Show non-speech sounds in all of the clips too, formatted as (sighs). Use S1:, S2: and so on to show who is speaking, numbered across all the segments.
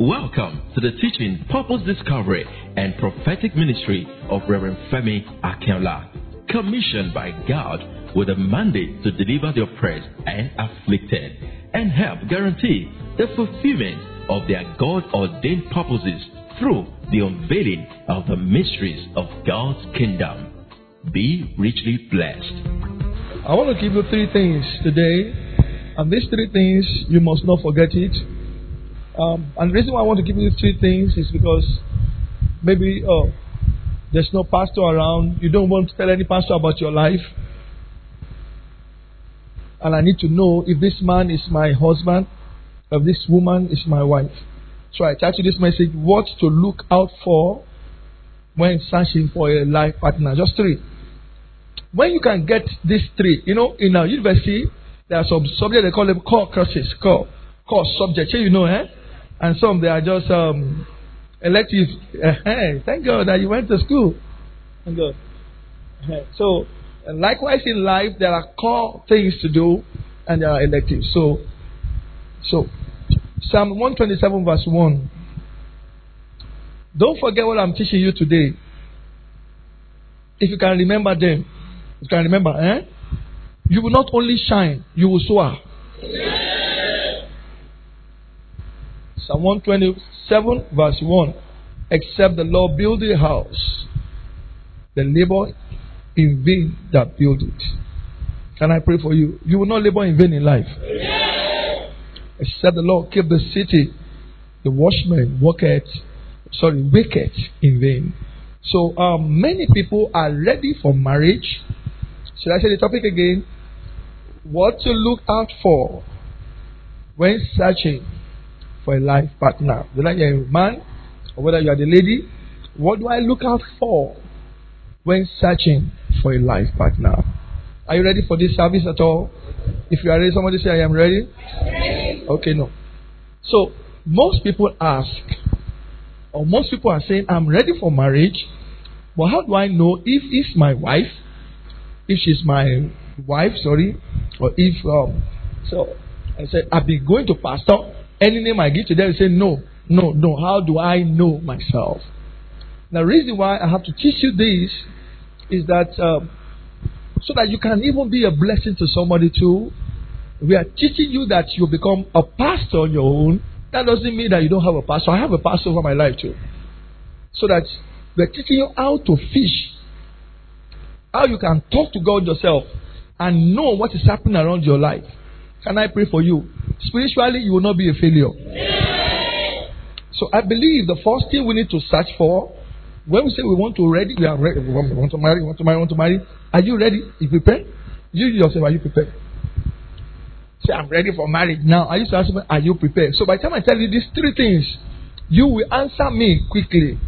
S1: Welcome to the teaching, purpose discovery, and prophetic ministry of Reverend Femi Akinola, commissioned by God with a mandate to deliver the oppressed and afflicted and help guarantee the fulfillment of their God ordained purposes through the unveiling of the mysteries of God's kingdom. Be richly blessed.
S2: I want to give you three things today, and these three things you must not forget it. Um, and the reason why I want to give you three things is because maybe uh, there's no pastor around, you don't want to tell any pastor about your life, and I need to know if this man is my husband, if this woman is my wife. So I to this message what to look out for when searching for a life partner. Just three. When you can get these three, you know, in a university, there are some subjects they call them core courses, core, core subjects. Here You know, eh? And some they are just um, elective. Hey, thank God that you went to school. Thank God. So, likewise in life, there are core things to do, and there are electives. So, so Psalm 127 verse 1. Don't forget what I'm teaching you today. If you can remember them, you can remember, eh? You will not only shine, you will soar. Psalm 127 verse 1. Except the Lord build a house, the labor in vain that build it. Can I pray for you? You will not labor in vain in life. Except the Lord keep the city, the watchman worketh, sorry, waketh in vain. So um, many people are ready for marriage. Should I say the topic again? What to look out for when searching for a life partner. Whether you're a man or whether you are the lady, what do I look out for when searching for a life partner? Are you ready for this service at all? If you are ready, somebody say, I am ready. Okay, no. So, most people ask, or most people are saying, I'm ready for marriage, but how do I know if it's my wife, if she's my wife, sorry, or if, um, so I said, I'll be going to pastor, any name I give to them, say, no, no, no. How do I know myself? The reason why I have to teach you this is that um, so that you can even be a blessing to somebody too. We are teaching you that you become a pastor on your own. That doesn't mean that you don't have a pastor. I have a pastor over my life too. So that we're teaching you how to fish, how you can talk to God yourself and know what is happening around your life. Can I pray for you? Spiritually, you will not be a failure. So I believe the first thing we need to search for when we say we want to ready, we are ready. We want, to marry, we want to marry, we want to marry. Are you ready? You prepared? You yourself, are you prepared? Say, I'm ready for marriage now. I used to ask me, Are you prepared? So by the time I tell you these three things, you will answer me quickly.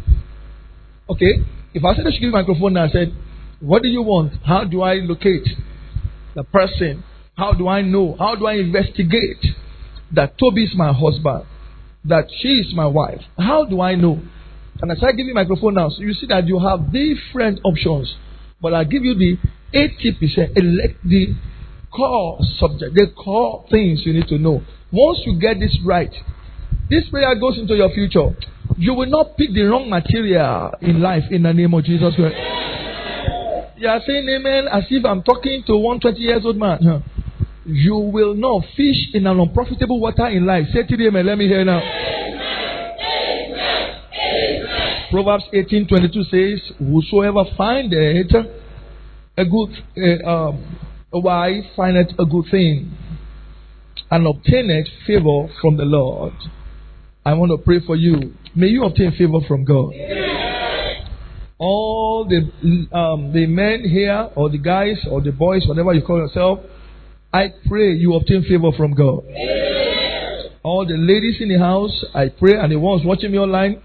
S2: Okay? If I said I should give microphone now, I said, What do you want? How do I locate the person? How do I know? How do I investigate that Toby is my husband? That she is my wife? How do I know? And as I give you microphone now, so you see that you have different options. But I give you the 80%, elect the core subject, the core things you need to know. Once you get this right, this prayer goes into your future. You will not pick the wrong material in life in the name of Jesus Christ. You are saying amen as if I'm talking to one 20 years old man. Huh. You will not fish in an unprofitable water in life. Say to them, let me hear now. Proverbs 18:22 says, "Whosoever findeth a good uh, um, a wife findeth a good thing, and obtaineth favor from the Lord." I want to pray for you. May you obtain favor from God. All the um, the men here, or the guys, or the boys, whatever you call yourself, I pray you obtain favor from God. All the ladies in the house, I pray, and the ones watching me online,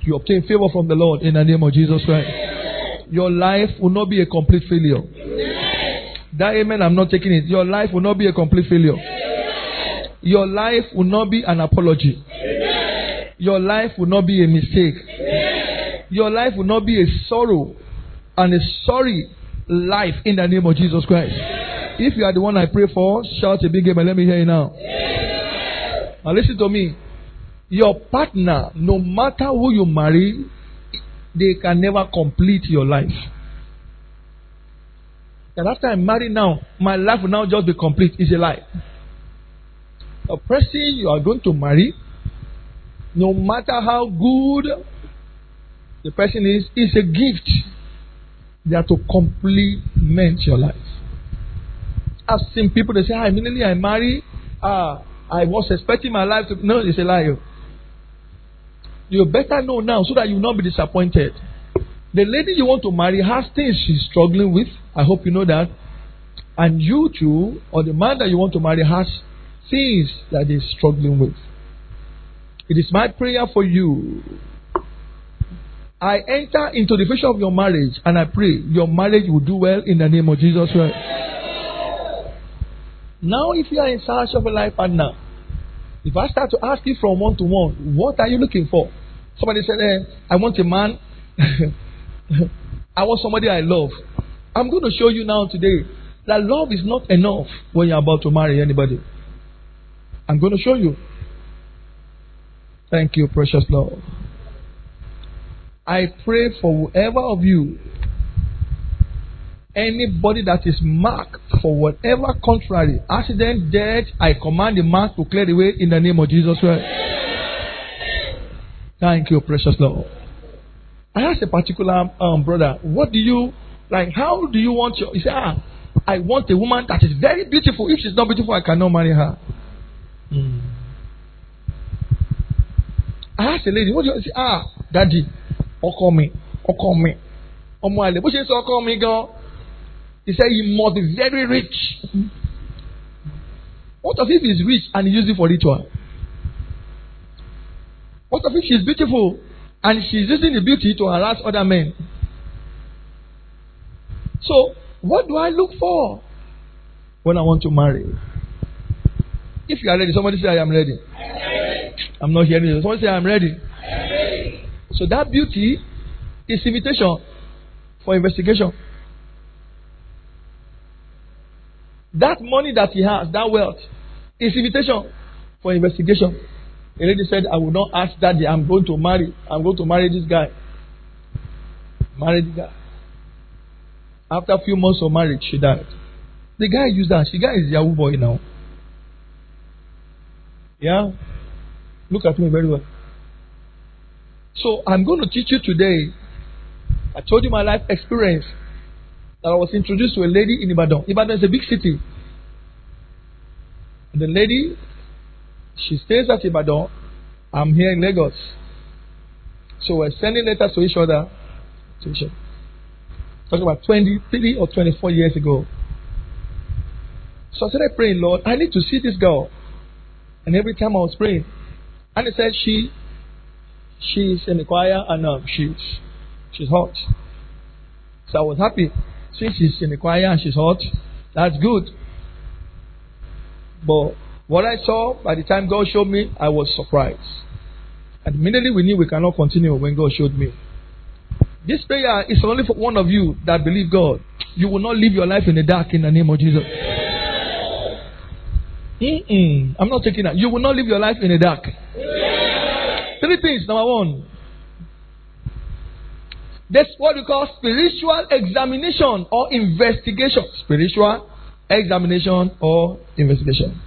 S2: you obtain favor from the Lord in the name of Jesus Christ. Your life will not be a complete failure. That amen, I'm not taking it. Your life will not be a complete failure. Your life will not be an apology. Your life will not be a mistake. Your life will not be a sorrow and a sorry life in the name of Jesus Christ. If you are the one I pray for, shout a big amen. Let me hear you now. Now listen to me. Your partner, no matter who you marry, they can never complete your life. And after I'm married now, my life will now just be complete. It's a lie. The person you are going to marry, no matter how good the person is, is a gift. They are to complement your life. I've seen people they say, ah, immediately I marry, ah, I was expecting my life to no, it's a lie. You better know now so that you will not be disappointed. The lady you want to marry has things she's struggling with. I hope you know that. And you too, or the man that you want to marry, has things that he's struggling with. It is my prayer for you. I enter into the future of your marriage and I pray your marriage will do well in the name of Jesus Christ. Now, if you are in search of a life partner, if I start to ask you from one to one, what are you looking for? Somebody said, eh, I want a man. (laughs) I want somebody I love. I'm going to show you now today that love is not enough when you're about to marry anybody. I'm going to show you. Thank you, precious Lord. I pray for whoever of you, anybody that is marked for whatever contrary, accident, death, I command the mark to clear the way in the name of Jesus Christ. Thank you, precious Lord. I asked a particular um, brother, what do you like? How do you want your? He said, ah, I want a woman that is very beautiful. If she's not beautiful, I cannot marry her. Mm. I asked a lady, what do you say? Ah, daddy, ọkọ mi, ọkọ mi, ọmọ àlè. Bó ṣe sọ ọkọ mi gan, he said he must be very rich. What if he's rich and he uses it for ritual? What if she's beautiful and she's using the beauty to harass other men? So, what do I look for when I want to marry? If you are ready, somebody say, I am ready. I'm not hearing you. Somebody say, I'm ready. So that beauty is invitation for investigation. That money that he has, that wealth, is invitation for investigation. The lady said, I will not ask daddy, I'm going to marry. I'm going to marry this guy. Marry the guy. After a few months of marriage, she died. The guy used that. The guy is Yahoo boy now. Yeah? Look at me very well. So I'm going to teach you today. I told you my life experience that I was introduced to a lady in Ibadan. Ibadan is a big city. And the lady, she stays at Ibadan. I'm here in Lagos. So we're sending letters to each other. To each other. Talking about 23 or 24 years ago. So I started praying, Lord, I need to see this girl. And every time I was praying, and he said she she's in the choir and um, she's she's hot. So I was happy. Since she's in the choir and she's hot, that's good. But what I saw by the time God showed me, I was surprised. And immediately we knew we cannot continue when God showed me. This prayer is only for one of you that believe God. You will not live your life in the dark in the name of Jesus. Mm-mm. I'm not taking that. You will not live your life in the dark. Three things. Number one, that's what we call spiritual examination or investigation. Spiritual examination or investigation.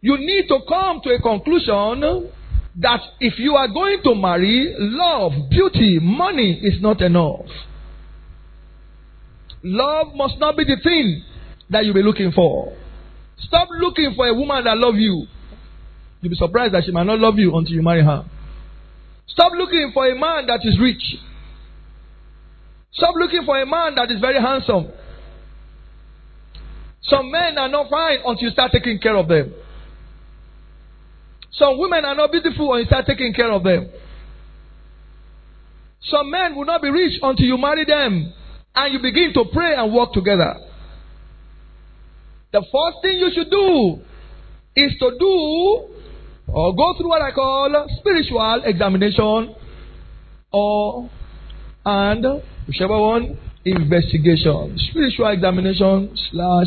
S2: You need to come to a conclusion that if you are going to marry, love, beauty, money is not enough. Love must not be the thing that you'll be looking for. Stop looking for a woman that loves you. You'll be surprised that she might not love you until you marry her. Stop looking for a man that is rich. Stop looking for a man that is very handsome. Some men are not fine until you start taking care of them. Some women are not beautiful until you start taking care of them. Some men will not be rich until you marry them and you begin to pray and work together. The first thing you should do is to do or go through what I call spiritual examination or and whichever one investigation. Spiritual examination slash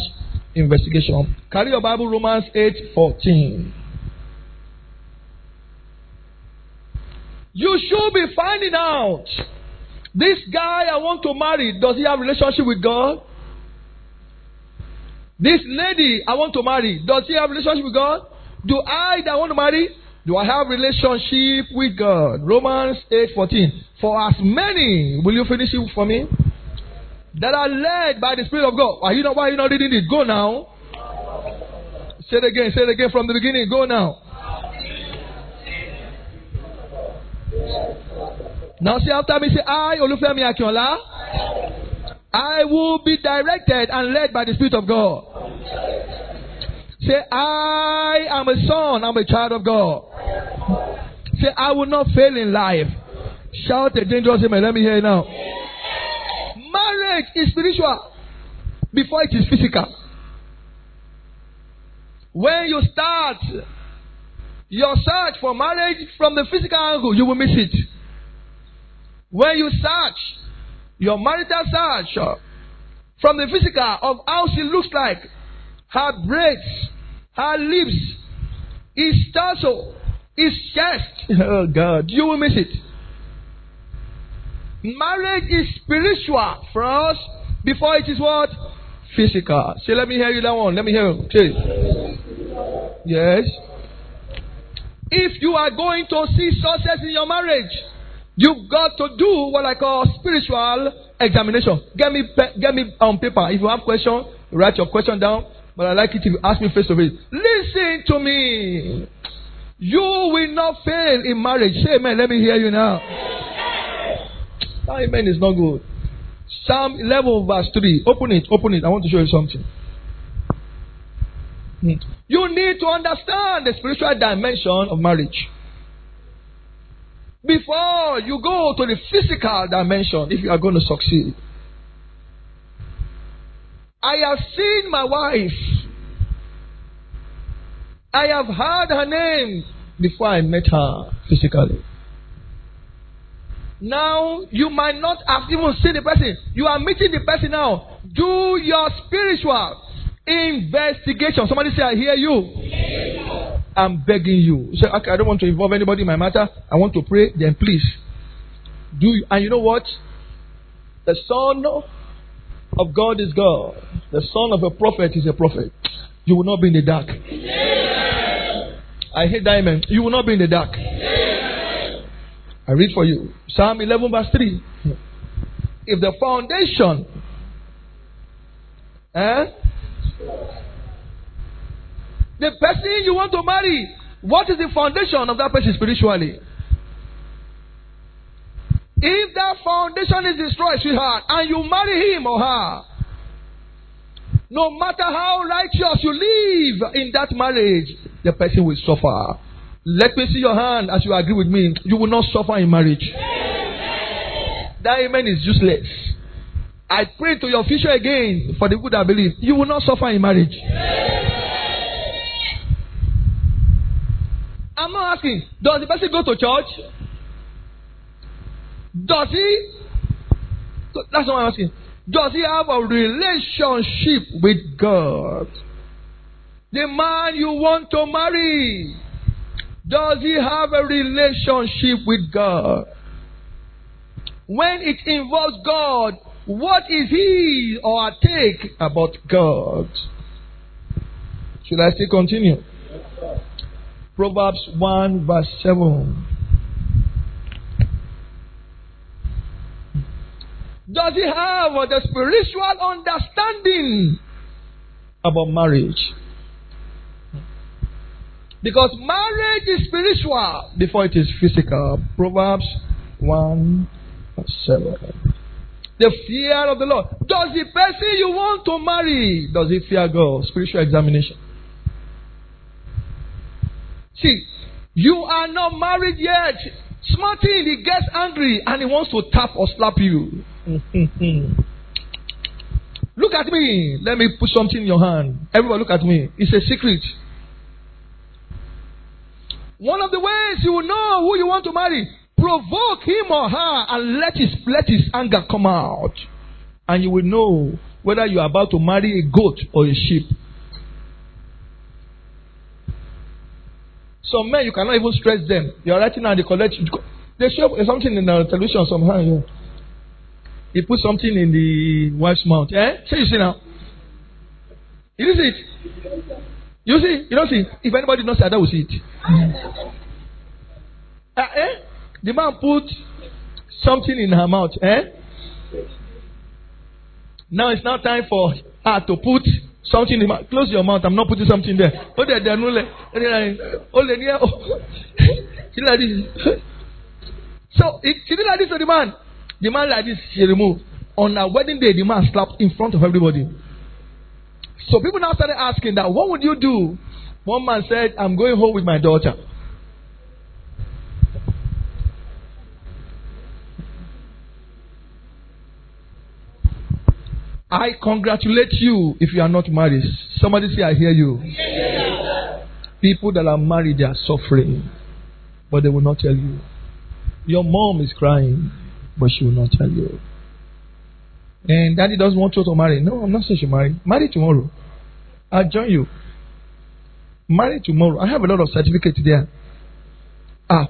S2: investigation. Carry your Bible Romans 8 14. You should be finding out. This guy I want to marry, does he have relationship with God? This lady I want to marry, does he have relationship with God? Do I that want to marry, do I have relationship with God? Romans 8:14. For as many, will you finish it for me? That are led by the Spirit of God. Are you not why are you not reading it? Go now. Say it again, say it again from the beginning. Go now. Now say after me, say I, Olufemi Akinola. I will be directed and led by the Spirit of God. Say, I am a son, I'm a child of God. Say, I will not fail in life. Shout a dangerous amen. Let me hear it now. Marriage is spiritual before it is physical. When you start your search for marriage from the physical angle, you will miss it. When you search your marital search from the physical of how she looks like, her braids, her lips, his torso, his chest. Oh God, you will miss it. Marriage is spiritual for us before it is what? Physical. Say, let me hear you that one. Let me hear you. Say. Yes. If you are going to see success in your marriage, you've got to do what I call spiritual examination. Get me, get me on paper. If you have question, write your question down. But I like it if you ask me face to face. Listen to me. You will not fail in marriage. Say amen. Let me hear you now. That amen is not good. Psalm 11 verse 3. Open it. Open it. I want to show you something. You need to understand the spiritual dimension of marriage. Before you go to the physical dimension, if you are going to succeed. I have seen my wife. I have heard her name before I met her physically. Now, you might not have even seen the person. You are meeting the person now. Do your spiritual investigation. Somebody say, I hear you. I'm begging you. Say, okay, I don't want to involve anybody in my matter. I want to pray. Then please do. You. And you know what? The son of God is God. The son of a prophet is a prophet. You will not be in the dark. I hate diamond. You will not be in the dark. I read for you. Psalm 11 verse 3. If the foundation eh, the person you want to marry, what is the foundation of that person spiritually? If that foundation is destroyed, sweetheart, and you marry him or her, no matter how righteous you live in that marriage, the person will suffer. Let me see your hand as you agree with me. You will not suffer in marriage. That amen is useless. I pray to your future again for the good I believe. You will not suffer in marriage. I'm not asking, does the person go to church? Does he? That's what I'm asking. Does he have a relationship with God? The man you want to marry, does he have a relationship with God? When it involves God, what is he or I take about God? Should I still continue? Proverbs 1 verse 7. Does he have the spiritual understanding about marriage? Because marriage is spiritual before it is physical. Proverbs 1 7. The fear of the Lord. Does the person you want to marry, does he fear God? Spiritual examination. See, you are not married yet. Smarty, he gets angry and he wants to tap or slap you. (laughs) look at me. Let me put something in your hand. Everyone, look at me. It's a secret. One of the ways you will know who you want to marry, provoke him or her and let his, let his anger come out. And you will know whether you are about to marry a goat or a sheep. Some men, you cannot even stress them. You are writing and they collect. They show something in the television somehow. Yeah. He put something in the wife's mouth. Eh? Say you see now. You see it? You see? You don't see? If anybody knows that, will see it. uh, eh? The man put something in her mouth. Eh? Now it's now time for her to put something in mouth. Close your mouth. I'm not putting something there. Oh, there, there, no, oh, there, oh. (laughs) She like this. So she did like this to the man. The man like this, she removed. On her wedding day, the man slapped in front of everybody. So people now started asking that, what would you do? One man said, I'm going home with my daughter. I congratulate you if you are not married. Somebody say, I hear you. People that are married, they are suffering, but they will not tell you. Your mom is crying, but she will not tell you. And daddy doesn't want you to marry. No, I'm not saying she marry. Marry tomorrow. I'll join you. Marry tomorrow. I have a lot of certificates there. Ah,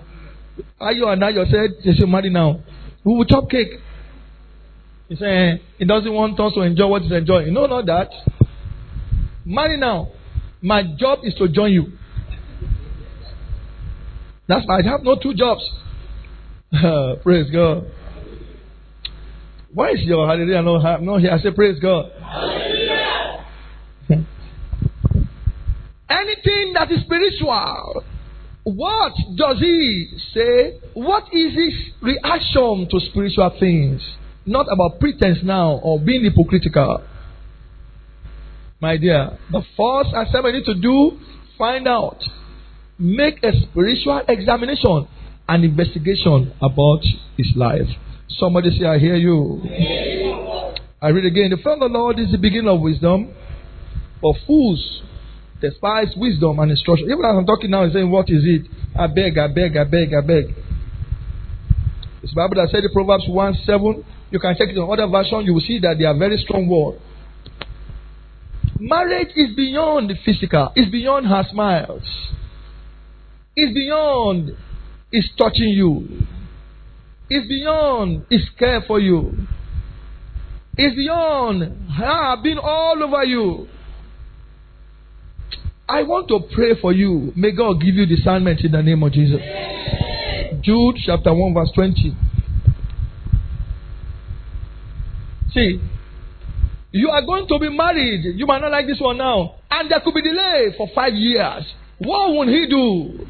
S2: Ayo and Ayo said they should marry now. We will chop cake. He said he doesn't want us to enjoy what he's enjoying. No, not that. Marry now. My job is to join you. That's why I have no two jobs. (laughs) praise God. Why is your hallelujah not, here? I say, Praise God. Anything that is spiritual, what does he say? What is his reaction to spiritual things? Not about pretense now or being hypocritical. My dear, the first assignment need to do, find out. Make a spiritual examination and investigation about his life. Somebody say, I hear you. I read again. The fear of the Lord is the beginning of wisdom. But fools despise wisdom and instruction. Even as I'm talking now, I'm saying, What is it? I beg, I beg, I beg, I beg. It's Bible that said in Proverbs 1 7. You can check it on other version, you will see that they are very strong words. Marriage is beyond the physical, it's beyond her smiles, it's beyond it's touching you. It's beyond His care for you. It's beyond her being all over you. I want to pray for you. May God give you discernment in the name of Jesus. Jude chapter 1, verse 20. See, you are going to be married. You might not like this one now. And there could be delay for five years. What would he do?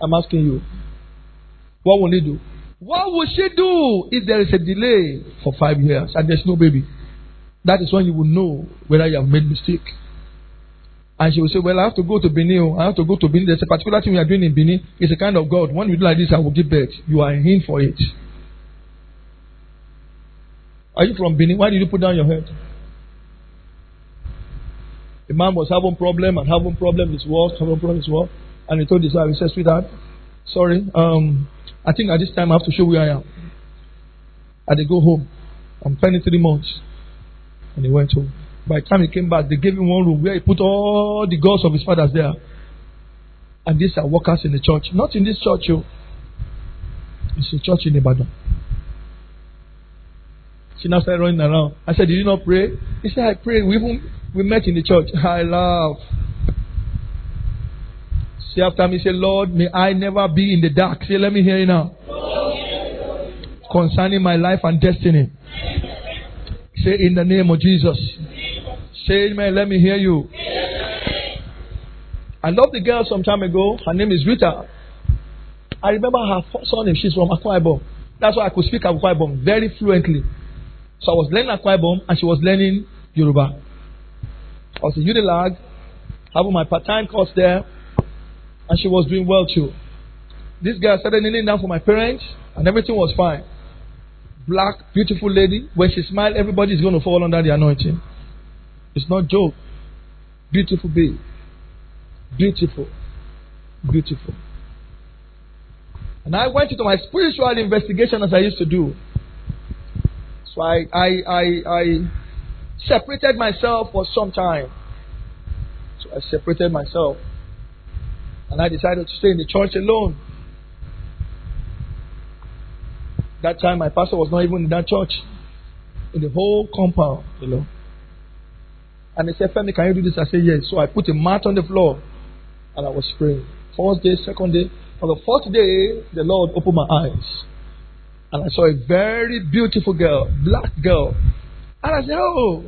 S2: I'm asking you. What will he do? What will she do if there is a delay for five years and there's no baby? That is when you will know whether you have made mistake. And she will say, Well, I have to go to Benin. I have to go to Benin. There's a particular thing we are doing in Benin. It's a kind of God. When we do like this, I will give birth. You are in for it. Are you from Benin? Why did you put down your head? The man was having problem and having problem his work, having problem his work. And he told his wife, he said, sweetheart, sorry, um, I think at this time I have to show where I am. And they go home. I'm 23 months. And he went home. By the time he came back, they gave him one room where he put all the gods of his fathers there. And these are workers in the church. Not in this church, yo. It's a church in Ibadan. She now started running around. I said, Did you not pray? He said, I prayed. We even we met in the church. (laughs) I laugh. Say after me, say, Lord, may I never be in the dark. Say, let me hear you now. Concerning my life and destiny. Say, in the name of Jesus. Say, Amen. Let me hear you. I love the girl some time ago. Her name is Rita. I remember her son name. She's from Akwa Ibom. That's why I could speak Akwa Ibom very fluently. So I was learning Akwa Ibom and she was learning Yoruba. I was in Unilag, having my part-time course there and she was doing well too. This girl started kneeling down for my parents, and everything was fine. Black, beautiful lady. When she smiled, everybody is going to fall under the anointing. It's not joke. Beautiful babe. Beautiful. Beautiful. And I went into my spiritual investigation as I used to do. So I, I, I, I separated myself for some time. So I separated myself. And I decided to stay in the church alone. That time my pastor was not even in that church. In the whole compound, you know. And they said, Femi, can you do this? I said, yes. So I put a mat on the floor and I was praying. First day, second day. On the fourth day, the Lord opened my eyes. And I saw a very beautiful girl, black girl. And I said, Oh,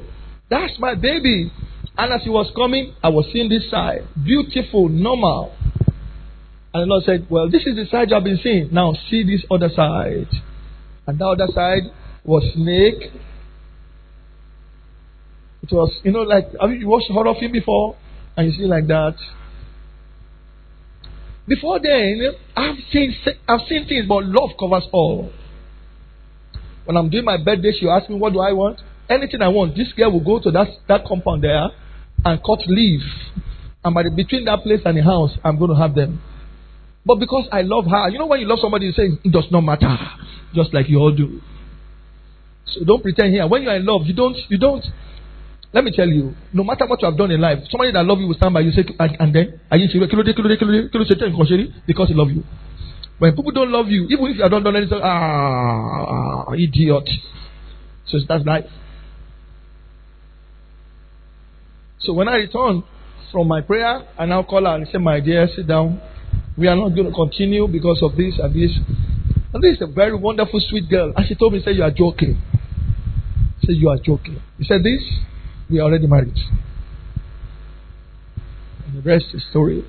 S2: that's my baby. And as he was coming, I was seeing this side. Beautiful, normal. And the Lord said, Well, this is the side you have been seeing. Now see this other side. And the other side was snake. It was, you know, like have you watched horror film before? And you see like that. Before then, I've seen I've seen things, but love covers all. When I'm doing my birthday, she ask me, What do I want? Anything I want. This girl will go to that, that compound there and cut leaves. And by the, between that place and the house, I'm going to have them. But because I love her, you know when you love somebody, you say it does not matter, just like you all do. So don't pretend here. When you are in love, you don't, you don't. Let me tell you, no matter what you have done in life, somebody that love you will stand by you say, and, then, are you because he love you. When people don't love you, even if you not done anything, ah, idiot. So that's life. So when I return from my prayer, I now call her and say, My dear, sit down. We are not going to continue because of this and this. And this is a very wonderful, sweet girl. And she told me, say, you are joking. Say, you are joking. He said, this, we are already married. And the rest is story.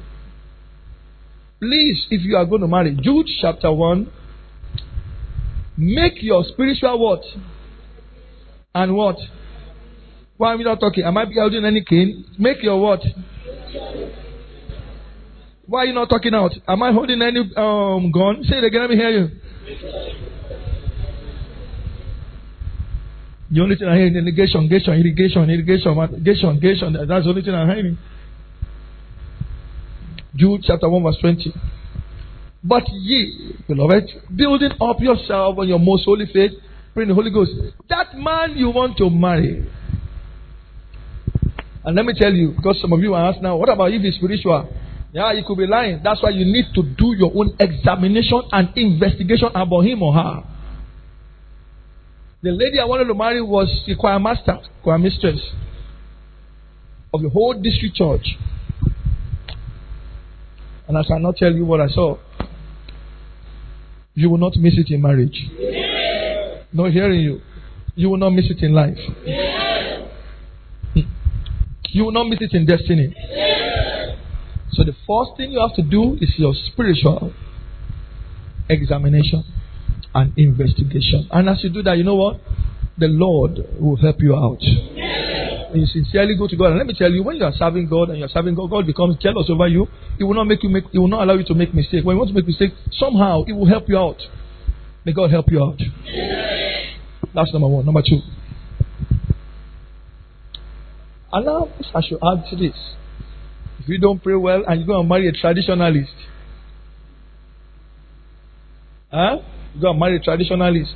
S2: Please, if you are going to marry, Jude chapter 1, make your spiritual what? And what? Why am I not talking? Am I holding any cane? Make your what? Why are you not talking out? Am I holding any um, gun? Say it again, let me hear you. The only thing I hear is negation, irrigation, irrigation, irrigation, irrigation. That's the only thing I'm hearing. Jude chapter 1, verse 20. But ye, beloved, building up yourself on your most holy faith, praying the Holy Ghost. That man you want to marry. And let me tell you, because some of you are asked now, what about if he's spiritual? Yeah, you could be lying. That's why you need to do your own examination and investigation about him or her. The lady I wanted to marry was the choir master, choir mistress of the whole district church. And I cannot tell you what I saw. You will not miss it in marriage. Yeah. No hearing you. You will not miss it in life. Yeah. You will not miss it in destiny. Yeah. So the first thing you have to do is your spiritual examination and investigation. And as you do that, you know what? The Lord will help you out. You sincerely go to God, and let me tell you, when you are serving God and you are serving God, God becomes jealous over you. He will not make you make. He will not allow you to make mistakes. When you want to make mistakes, somehow He will help you out. May God help you out. That's number one. Number two. And now I should add to this. You don't pray well and you go and marry a traditionalist, huh? You go and marry a traditionalist.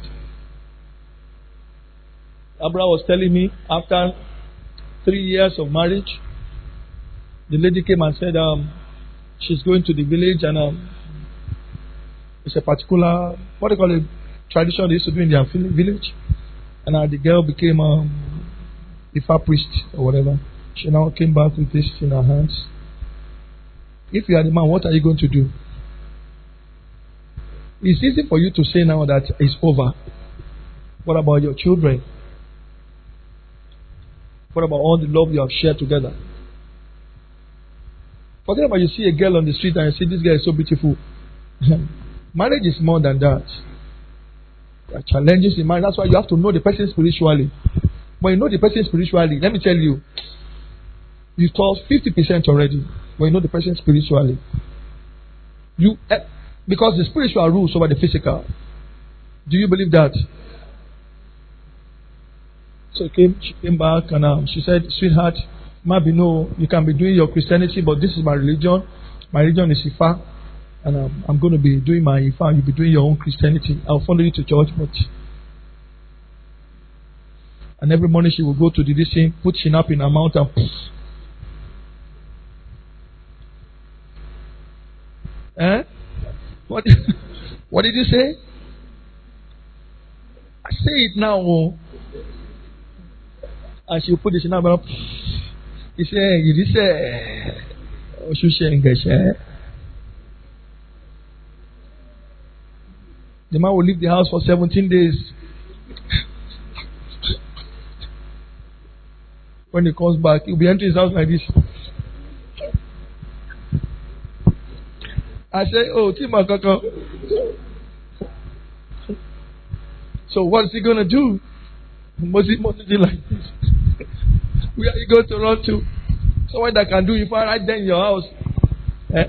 S2: Abra was telling me after three years of marriage, the lady came and said um, she's going to the village and um, it's a particular, what do you call it, tradition they used to do in their village. And uh, the girl became um, an Ifa priest or whatever. She now came back with this in her hands. If you are the man, what are you going to do? It's easy for you to say now that it's over. What about your children? What about all the love you have shared together? Forget about you see a girl on the street and you see this girl is so beautiful. (laughs) marriage is more than that. There are challenges in marriage. That's why you have to know the person spiritually. When you know the person spiritually, let me tell you, you told 50% already when you know the person spiritually. You eh, because the spiritual rules over the physical. Do you believe that? So came, she came back and um, she said, Sweetheart, maybe no, you can be doing your Christianity, but this is my religion. My religion is Ifa, and um, I'm going to be doing my Ifa, you'll be doing your own Christianity. I'll follow you to church, but. And every morning she will go to the this thing, put up in her mouth and Eh? What, (laughs) what did you say? I say it now. Oh. And she put it in mouth. He said, You say, Oh, said, The man will leave the house for 17 days. when he comes back, he'll be entering his house like this. I say, Oh, Tima Kaka. So what's he gonna do? He must do like this? Where are you going to run to? Someone that can do it right there in your house. Eh?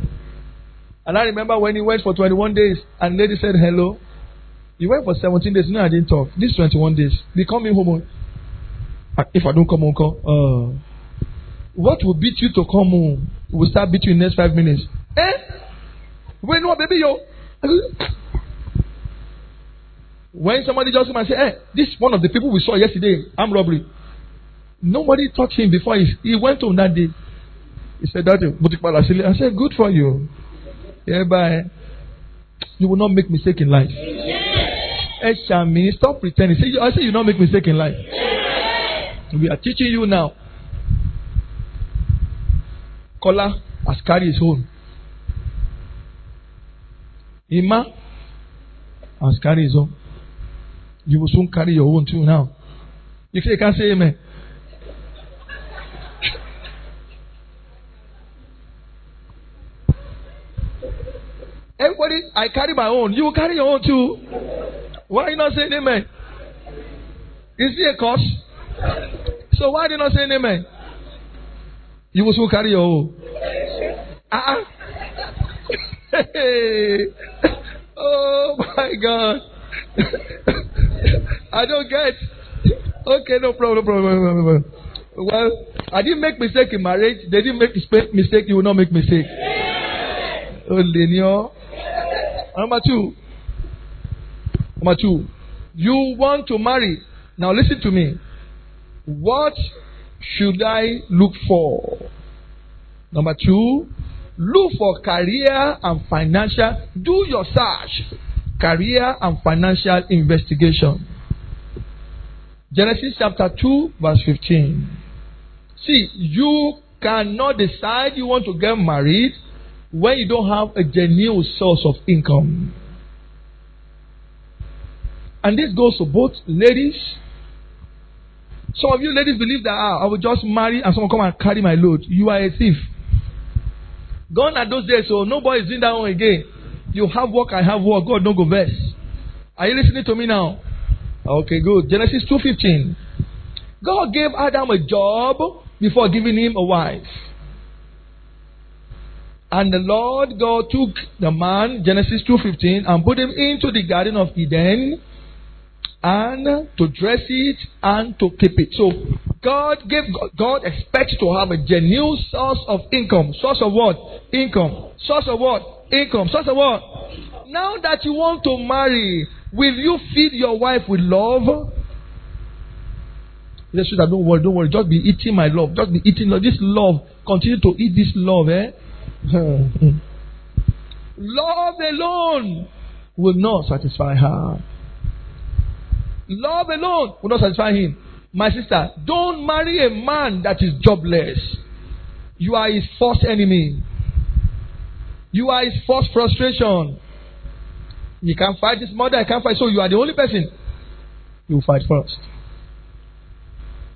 S2: And I remember when he went for 21 days and lady said hello. He went for 17 days. No, I didn't talk. This 21 days. They come in home. Ah, if I don't come home, come. Uh, what will beat you to come home? Will start beating you in next five minutes. Eh? Wait, no, baby, yo. When somebody just come and say, hey, eh, this is one of the people we saw yesterday, armed robbery. Nobody touched him before he, he went home that day. He said, that I said, good for you. Yeah, bye. You will not make mistake in life. Eshami, stop pretending. Say, I say you not make mistake in life. We are teaching you now. Kola has carried his own. Ima has carried his own. You will soon carry your own too now. You can't say amen. Everybody, I carry my own. You will carry your own too. Why are you not saying amen? Is it a curse? So why are you not saying amen? You will still carry your own. Uh-uh. (laughs) oh my God. (laughs) I don't get. Okay, no problem, no problem, no problem. Well, I didn't make mistake in marriage. They didn't make mistake. You will not make mistake. Oh, linear. Number two. Number two. You want to marry. Now listen to me. What should I look for? Number two. Look for career and financial. Do your search. Career and financial investigation. Genesis chapter 2, verse 15. See, you cannot decide you want to get married when you don't have a genuine source of income. And this goes to both ladies. Some of you ladies believe that ah, I will just marry and someone come and carry my load. You are a thief. Gone are those days, so nobody is doing that one again. You have work, I have work. God don't go best. Are you listening to me now? Okay, good. Genesis 2.15. God gave Adam a job before giving him a wife. And the Lord God took the man, Genesis 2.15, and put him into the Garden of Eden and to dress it and to keep it. So God gave God expects to have a genuine source of income. Source of what? Income. Source of what? Income. Source of what? Now that you want to marry, will you feed your wife with love? Yes, don't worry, don't worry. Just be eating my love. Just be eating love. This love. Continue to eat this love, eh? (laughs) Love alone will not satisfy her. Love alone will not satisfy him. My sister, don't marry a man that is jobless. You are his first enemy. You are his first frustration. You can't fight his mother, I can't fight. So you are the only person you fight first.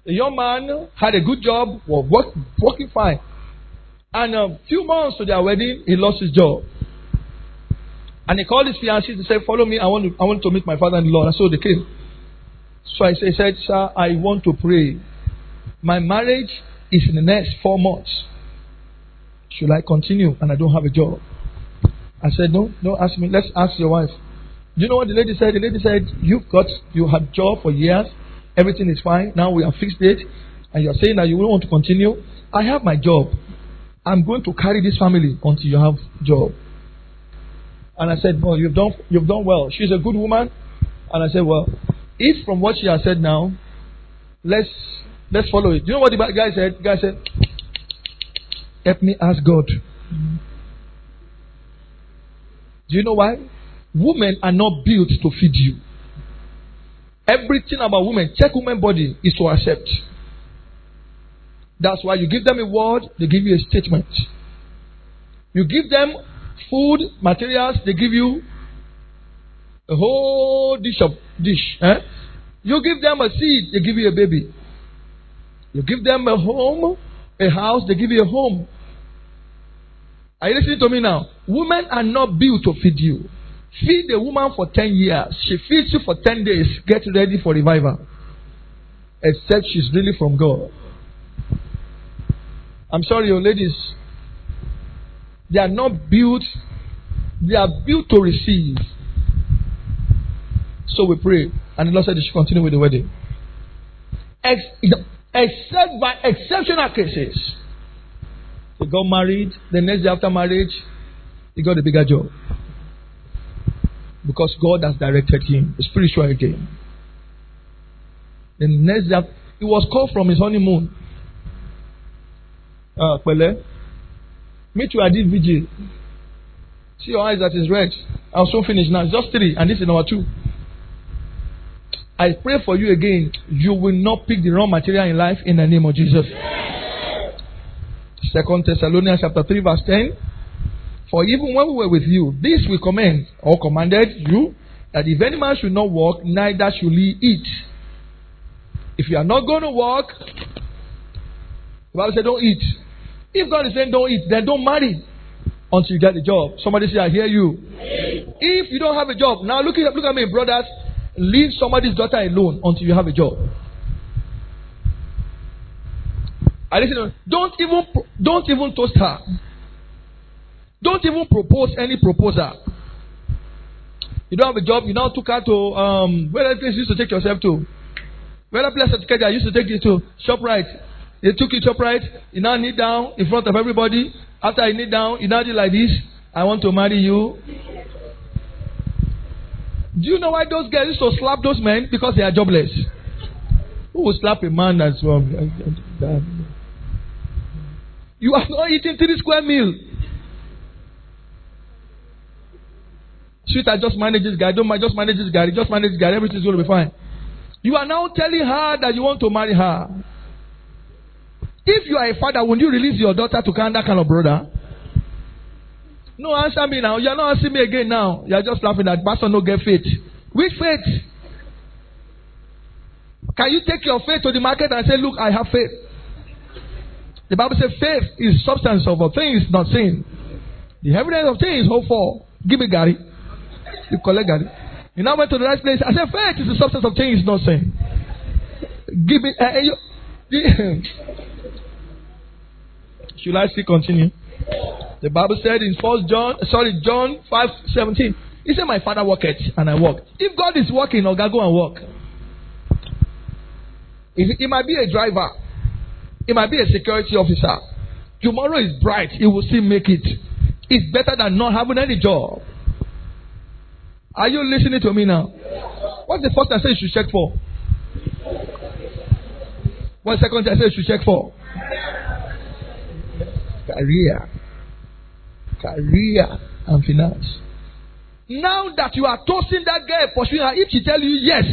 S2: The young man had a good job, was work, working fine. And a few months to their wedding, he lost his job. And he called his fiancée to say, Follow me, I want to, I want to meet my father in law. And so they came. So I said, Sir, I want to pray. My marriage is in the next four months. Should I continue and I don't have a job? I said, No, don't ask me. Let's ask your wife. Do you know what the lady said? The lady said, You've got you had job for years, everything is fine. Now we have fixed it, and you're saying that you don't want to continue. I have my job. I'm going to carry this family until you have job. And I said, Well, you've done you've done well. She's a good woman. And I said, Well, if from what she has said now, let's let's follow it. Do you know what the guy said? The guy said, Help me ask God. Do you know why? Women are not built to feed you. Everything about women, check women body, is to accept. That's why you give them a word, they give you a statement. You give them food, materials, they give you a whole dish of dish. Eh? You give them a seed, they give you a baby. You give them a home, a house, they give you a home. Are you listening to me now? Women are not built to feed you. Feed a woman for 10 years. She feeds you for 10 days. Get ready for revival. Except she's really from God. I'm sorry, your ladies. They are not built, they are built to receive. So we pray. And the Lord said they should continue with the wedding. Ex- except by exceptional cases. He got married. The next day after marriage, he got a bigger job. Because God has directed him, spiritual again. The next day, he was called from his honeymoon. Uh, Pele. Meet you at this vigil. See your eyes that is red. I'll soon finish now. Just three, and this is number two. I pray for you again. You will not pick the wrong material in life in the name of Jesus. Second Thessalonians chapter 3, verse 10. For even when we were with you, this we command or commanded you that if any man should not walk, neither should he eat. If you are not going to walk, the Bible said don't eat. If God is saying don't eat, then don't marry until you get a job. Somebody say, I hear you. If you don't have a job, now look at, look at me, brothers. Leave somebody's daughter alone until you have a job. I listen. Don't even don't even toast her. Don't even propose any proposal. You don't have a job. You now took her to um, where that place you used to take yourself to. Where that place that I used to take you to Shoprite. They took you Shoprite. You now kneel down in front of everybody. After you kneel down, you now do like this. I want to marry you. Do you know why those girls used to slap those men? Because they are jobless. Who will slap a man that's um, You are not eating three square meal. Sweet, I just manage this guy. Don't just manage this guy. Just manage this guy. Everything's going to be fine. You are now telling her that you want to marry her. If you are a father, will you release your daughter to that kind of brother? No, answer me now. You are not asking me again now. You are just laughing that pastor no get faith. Which faith? Can you take your faith to the market and say, Look, I have faith? The Bible says faith is substance of a thing is not seen. The evidence of things hope for. Give me Gary. You collect Gary. You now went to the right place. I said faith is the substance of things not seen. Give me. Uh, you, (laughs) should I still continue? The Bible said in First John, sorry, John five seventeen. He said, "My Father worketh, and I work." If God is working, Oga go and work. It might be a driver. It might be a security officer. Tomorrow is bright. He will still make it. It's better than not having any job. Are you listening to me now? What's the first I say you should check for? What's the second I say you should check for? Career. Career and finance. Now that you are tossing that girl, pursuing her, if she tell you yes,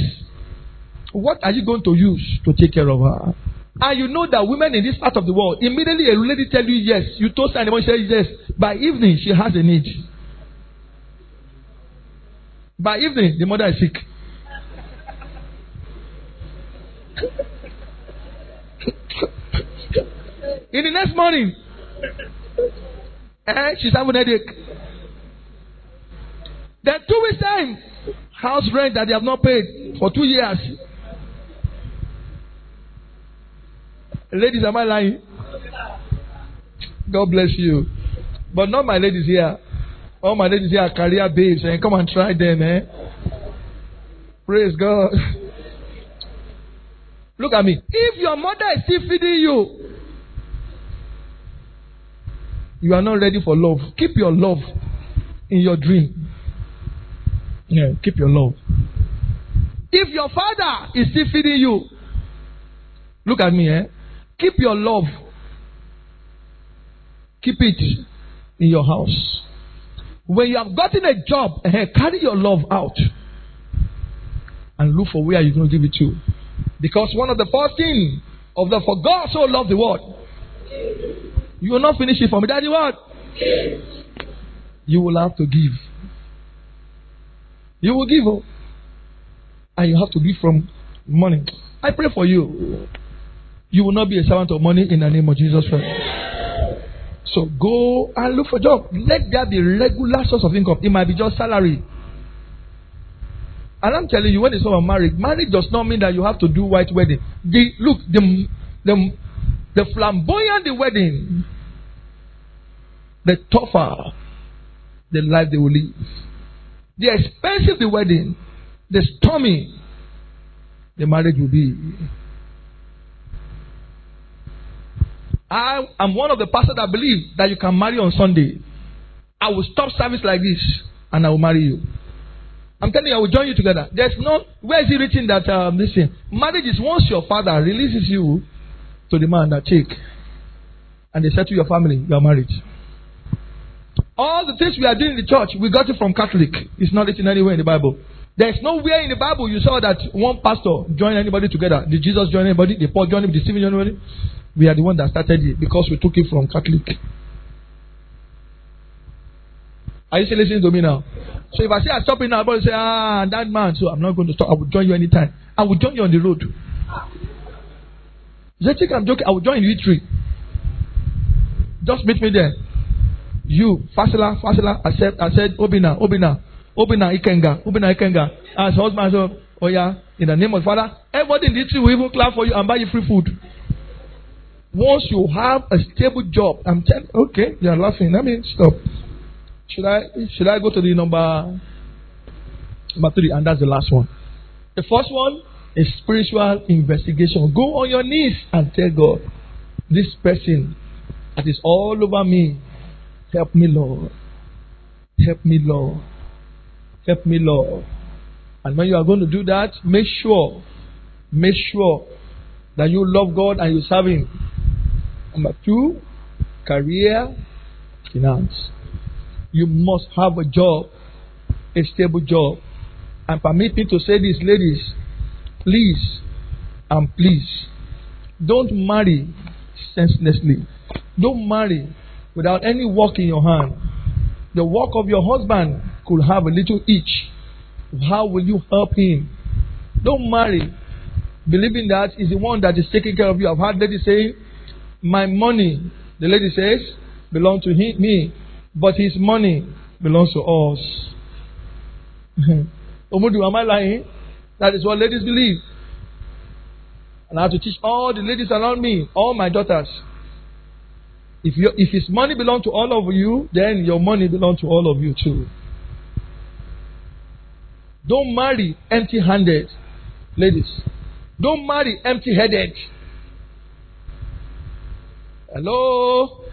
S2: what are you going to use to take care of her? And you know that women in this part of the world, immediately a lady tell you yes, you toast her and the says yes. By evening, she has a need. By evening, the mother is sick. in the next morning, eh, she's having headache. Then two weeks time, house rent that they have not paid for two years. Ladies, am I lying? God bless you. But not my ladies here. All my ladies here are career babes, and come and try them, eh? Praise God. (laughs) Look at me. If your mother is still feeding you, you are not ready for love. Keep your love in your dream. Yeah, keep your love. If your father is still feeding you, look at me, eh? Keep your love. Keep it in your house. When you have gotten a job, uh, carry your love out. and look for where you're going to give it to. Because one of the first things of the for God so loved the world. You will not finish it for me. Daddy, what? You will have to give. You will give. Oh. And you have to give from money. I pray for you. You will not be a servant of money in the name of Jesus Christ. So go and look for a job. Let there be regular source of income. It might be just salary. And I'm telling you, when it's someone married, marriage does not mean that you have to do white wedding. The look, the the the flamboyant the wedding, the tougher the life they will live. The expensive the wedding, the stormy the marriage will be. I am one of the pastors that believe that you can marry on Sunday. I will stop service like this and I will marry you. I'm telling you, I will join you together. There's no, where is it written that, um, listen, marriage is once your father releases you to the man that take, and they to your family, you are married. All the things we are doing in the church, we got it from Catholic. It's not written anywhere in the Bible. There's nowhere in the Bible you saw that one pastor joined anybody together. Did Jesus join anybody? Did Paul join him? Did Stephen join anybody? We are the one that started it because we took it from Catholic. Are you still listening to me now? So if I say I stop it now, everybody say, ah, that man, so I'm not going to stop. I will join you anytime. I will join you on the road. You think I'm joking? I will join you tree. Just meet me there. You, Fasila, Fasila, I said, I said, Obina, Obina, Obina Ikenga, Obina Ikenga. As husband, so, oh yeah, in the name of Father, everybody in the tree will even clap for you and buy you free food. Once you have a stable job, I'm telling okay, you're laughing. Let me stop. Should I should I go to the number number three? And that's the last one. The first one is spiritual investigation. Go on your knees and tell God, this person that is all over me, help me, Lord. Help me, Lord. Help me, Lord. And when you are going to do that, make sure, make sure that you love God and you serve Him. Number two, career, finance you must have a job, a stable job. And permit me to say this, ladies, please and please, don't marry senselessly. Don't marry without any work in your hand. The work of your husband could have a little itch. How will you help him? Don't marry believing that is the one that is taking care of you. I've heard ladies say, My money, the lady says, belong to him, me. But his money belongs to us. (laughs) Omudu, am I lying? That is what ladies believe. And I have to teach all the ladies around me, all my daughters. If, you, if his money belongs to all of you, then your money belongs to all of you too. Don't marry empty handed, ladies. Don't marry empty headed. Hello?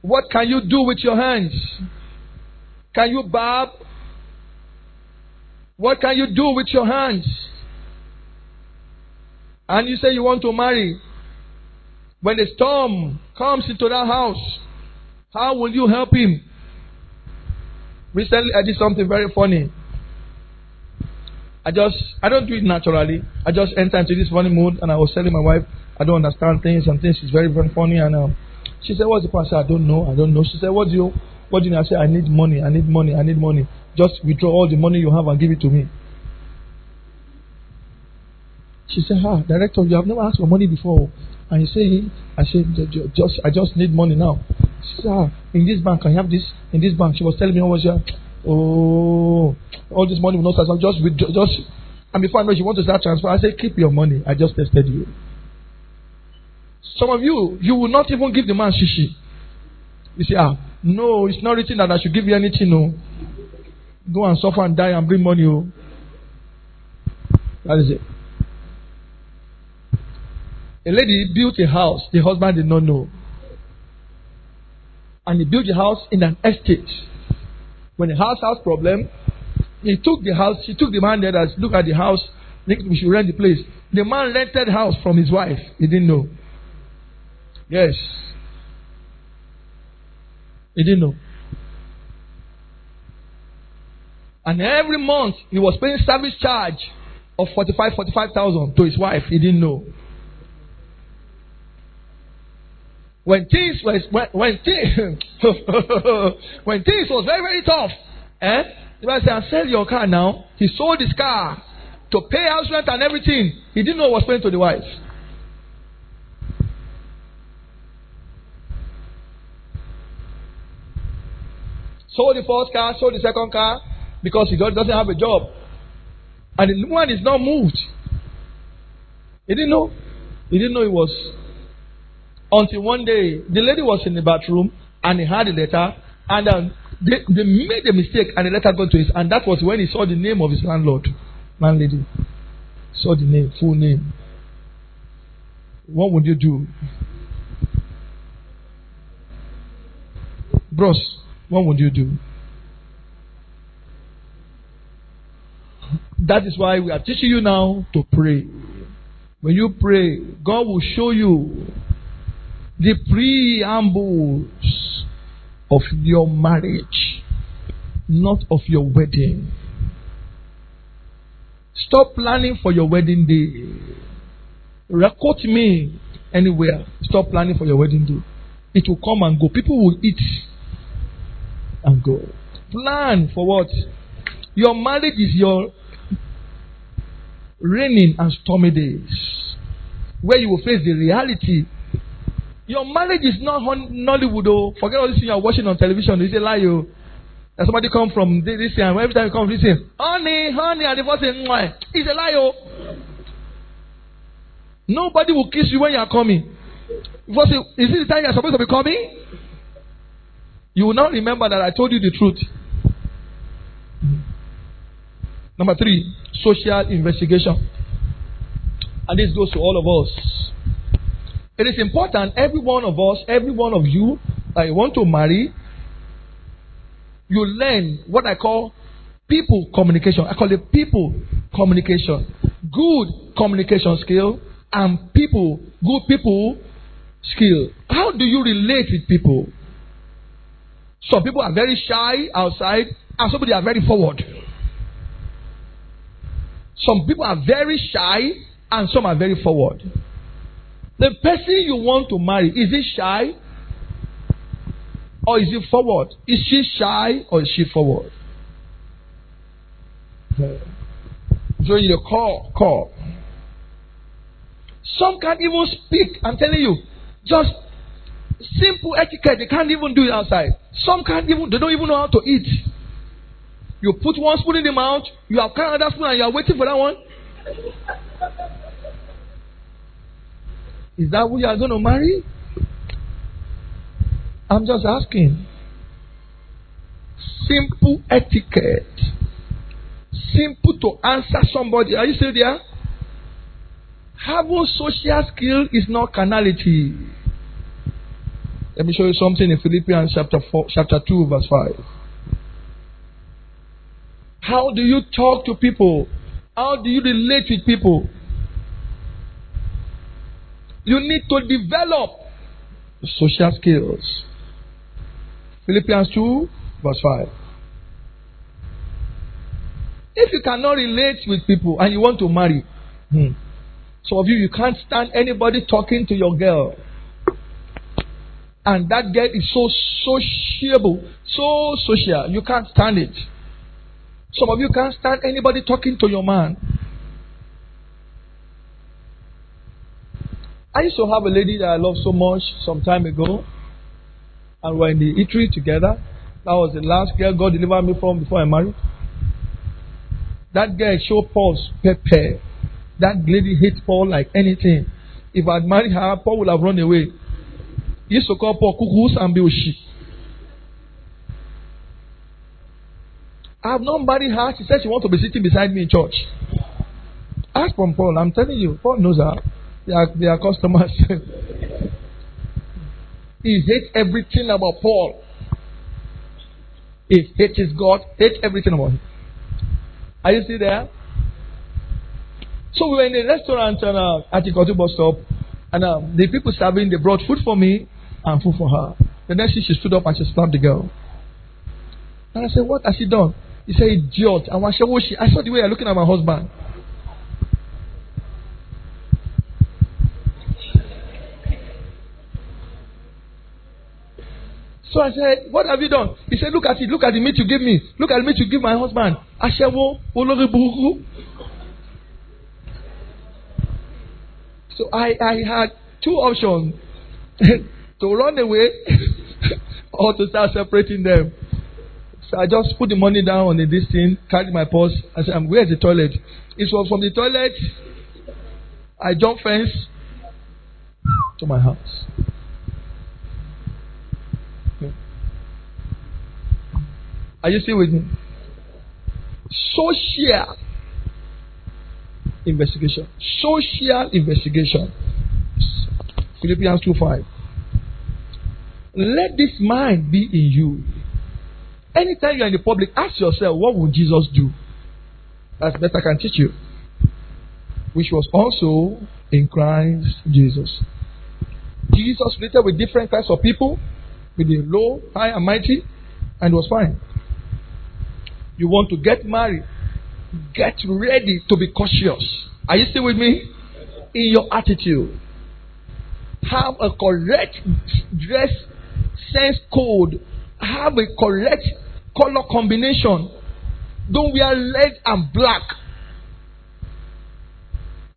S2: What can you do with your hands? Can you barb? What can you do with your hands? And you say you want to marry. When the storm comes into that house, how will you help him? Recently, I did something very funny. I just, I don't do it naturally. I just enter into this funny mood and I was telling my wife, I don't understand things and things is very, very funny and um, she said, What's the plan? I said, I don't know. I don't know. She said, What do you what do you I said, I need money, I need money, I need money. Just withdraw all the money you have and give it to me. She said, Ah, director, you have never asked for money before. And you say, I said, just I just need money now. Said, Ah, in this bank, I have this? In this bank. She was telling me what was your oh all this money will not start. Just just and before I know she wants to start transfer, I said, Keep your money. I just tested you. Some of you, you will not even give the man shishi. You say, ah, no, it's not written that I should give you anything, no. Go and suffer and die and bring money, oh. That is it. A lady built a house, the husband did not know. And he built a house in an estate. When the house has problem, he took the house, she took the man there that look at the house, we should rent the place. The man rented house from his wife. He didn't know. Yes. He didn't know. And every month he was paying service charge of 45, 45,000 to his wife. He didn't know. When things was when, when things (laughs) when things was very very tough, eh? The man said, "Sell your car now." He sold his car to pay house rent and everything. He didn't know what was going to the wife. Sold the first car, sold the second car because he doesn't have a job. And the woman is not moved. He didn't know. He didn't know it was. Until one day, the lady was in the bathroom and he had a letter and um, they, they made a mistake and the letter got to his and that was when he saw the name of his landlord, landlady. Saw the name, full name. What would you do? Bros, what would you do? That is why we are teaching you now to pray. When you pray, God will show you the preambles of your marriage, not of your wedding. Stop planning for your wedding day. Record me anywhere. Stop planning for your wedding day. It will come and go. People will eat and go. Plan for what? Your marriage is your raining and stormy days where you will face the reality. Your marriage is not Nollywood. Oh. Forget all this thing you are watching on television. It's a lie. Oh. And somebody come from this, this and every time you come, this say, honey, honey, and the Mwah. it's a lie. Oh. Nobody will kiss you when you are coming. Say, is it the time you are supposed to be coming? You will not remember that I told you the truth. Number three, social investigation. And this goes to all of us. It is important, every one of us, every one of you that you want to marry, you learn what I call people communication. I call it people communication. Good communication skill and people, good people skill. How do you relate with people? Some people are very shy outside, and somebody are very forward. Some people are very shy, and some are very forward. The person you want to marry, is he shy? Or is he forward? Is she shy or is she forward? So you call, call. Some can't even speak. I'm telling you, just simple etiquette. They can't even do it outside. Some can't even. They don't even know how to eat. You put one spoon in the mouth. You have another spoon, and you are waiting for that one. Is that who you are going to marry? I'm just asking. Simple etiquette. Simple to answer somebody. Are you still there? Having social skill is not carnality. Let me show you something in Philippians chapter four, chapter two, verse five. How do you talk to people? How do you relate with people? You need to develop social skills. Philippians 2, verse 5. If you cannot relate with people and you want to marry, hmm, some of you, you can't stand anybody talking to your girl. And that girl is so sociable, so social, you can't stand it. Some of you can't stand anybody talking to your man. I used to have a lady that I loved so much some time ago, and we were in the eatery together. That was the last girl God delivered me from before I married. That girl showed Paul's pepper. That lady hates Paul like anything. If I'd married her, Paul would have run away. He used to call Paul cuckoos and Biushi. I have not married her. She said she wants to be sitting beside me in church. Ask from Paul. I'm telling you, Paul knows her. They are customers. (laughs) he hates everything about Paul. He hates God, hates everything about him. Are you still there? So we were in a restaurant and, uh, at the Ketu bus stop, and uh, the people serving, they brought food for me and food for her. The next thing she stood up and she slapped the girl. And I said, What has she done? He said, idiot. And I saw the way you're looking at my husband. So I said, What have you done? He said, Look at it. Look at the meat you give me. Look at the meat you give my husband. So I, I had two options (laughs) to run away (laughs) or to start separating them. So I just put the money down on the, this thing, carried my purse. I said, Where's the toilet? It was from the toilet. I jumped fence to my house. Are you still with me? Social investigation. Social investigation. Philippians 2 5. Let this mind be in you. Anytime you're in the public, ask yourself, what would Jesus do? That's better can teach you. Which was also in Christ Jesus. Jesus related with different kinds of people, with the low, high, and mighty, and was fine. You want to get married, get ready to be cautious. Are you still with me? In your attitude. Have a correct dress sense code. Have a correct color combination. Don't wear red and black.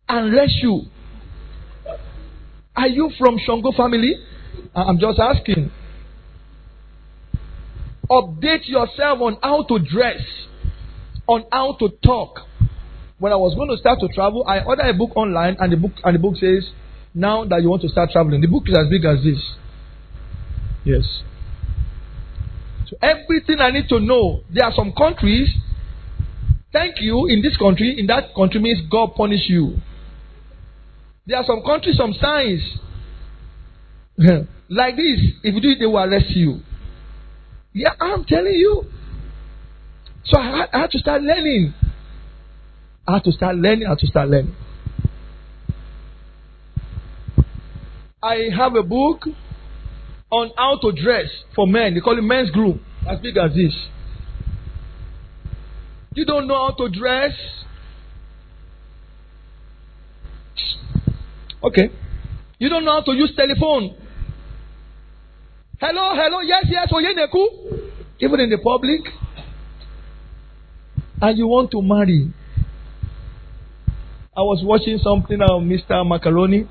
S2: Unless you. Are you from Shango family? I'm just asking. Update yourself on how to dress, on how to talk. When I was going to start to travel, I ordered a book online, and the book and the book says, "Now that you want to start traveling." The book is as big as this. Yes. So everything I need to know. There are some countries. Thank you in this country. In that country means God punish you. There are some countries, some signs. (laughs) like this, if you do it, they will arrest you. Yeah, I'm telling you. So I had, I had to start learning. I had to start learning. I had to start learning. I have a book on how to dress for men. They call it men's group. As big as this. You don't know how to dress. Okay. You don't know how to use telephone. Hello, hello, yes, yes, Oyeneku. Even in the public. And you want to marry. I was watching something of Mr. Macaroni.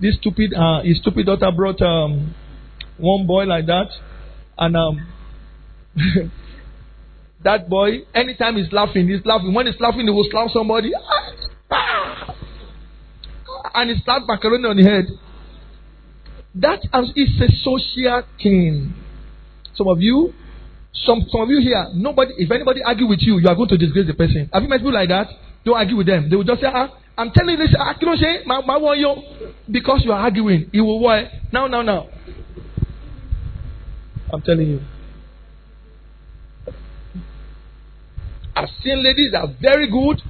S2: This stupid, uh, his stupid daughter brought um, one boy like that. And um, (laughs) that boy, anytime he's laughing, he's laughing. When he's laughing, he will slap somebody. And he slapped macaroni on the head. That is a social thing. Some of you, some, some of you here, nobody, if anybody argue with you, you are going to disgrace the person. Have you met people like that? Don't argue with them. They will just say, ah, I'm telling you this, you know, say, my, my you, because you are arguing, it will work. Now, now, now. I'm telling you. I've seen ladies that are very good,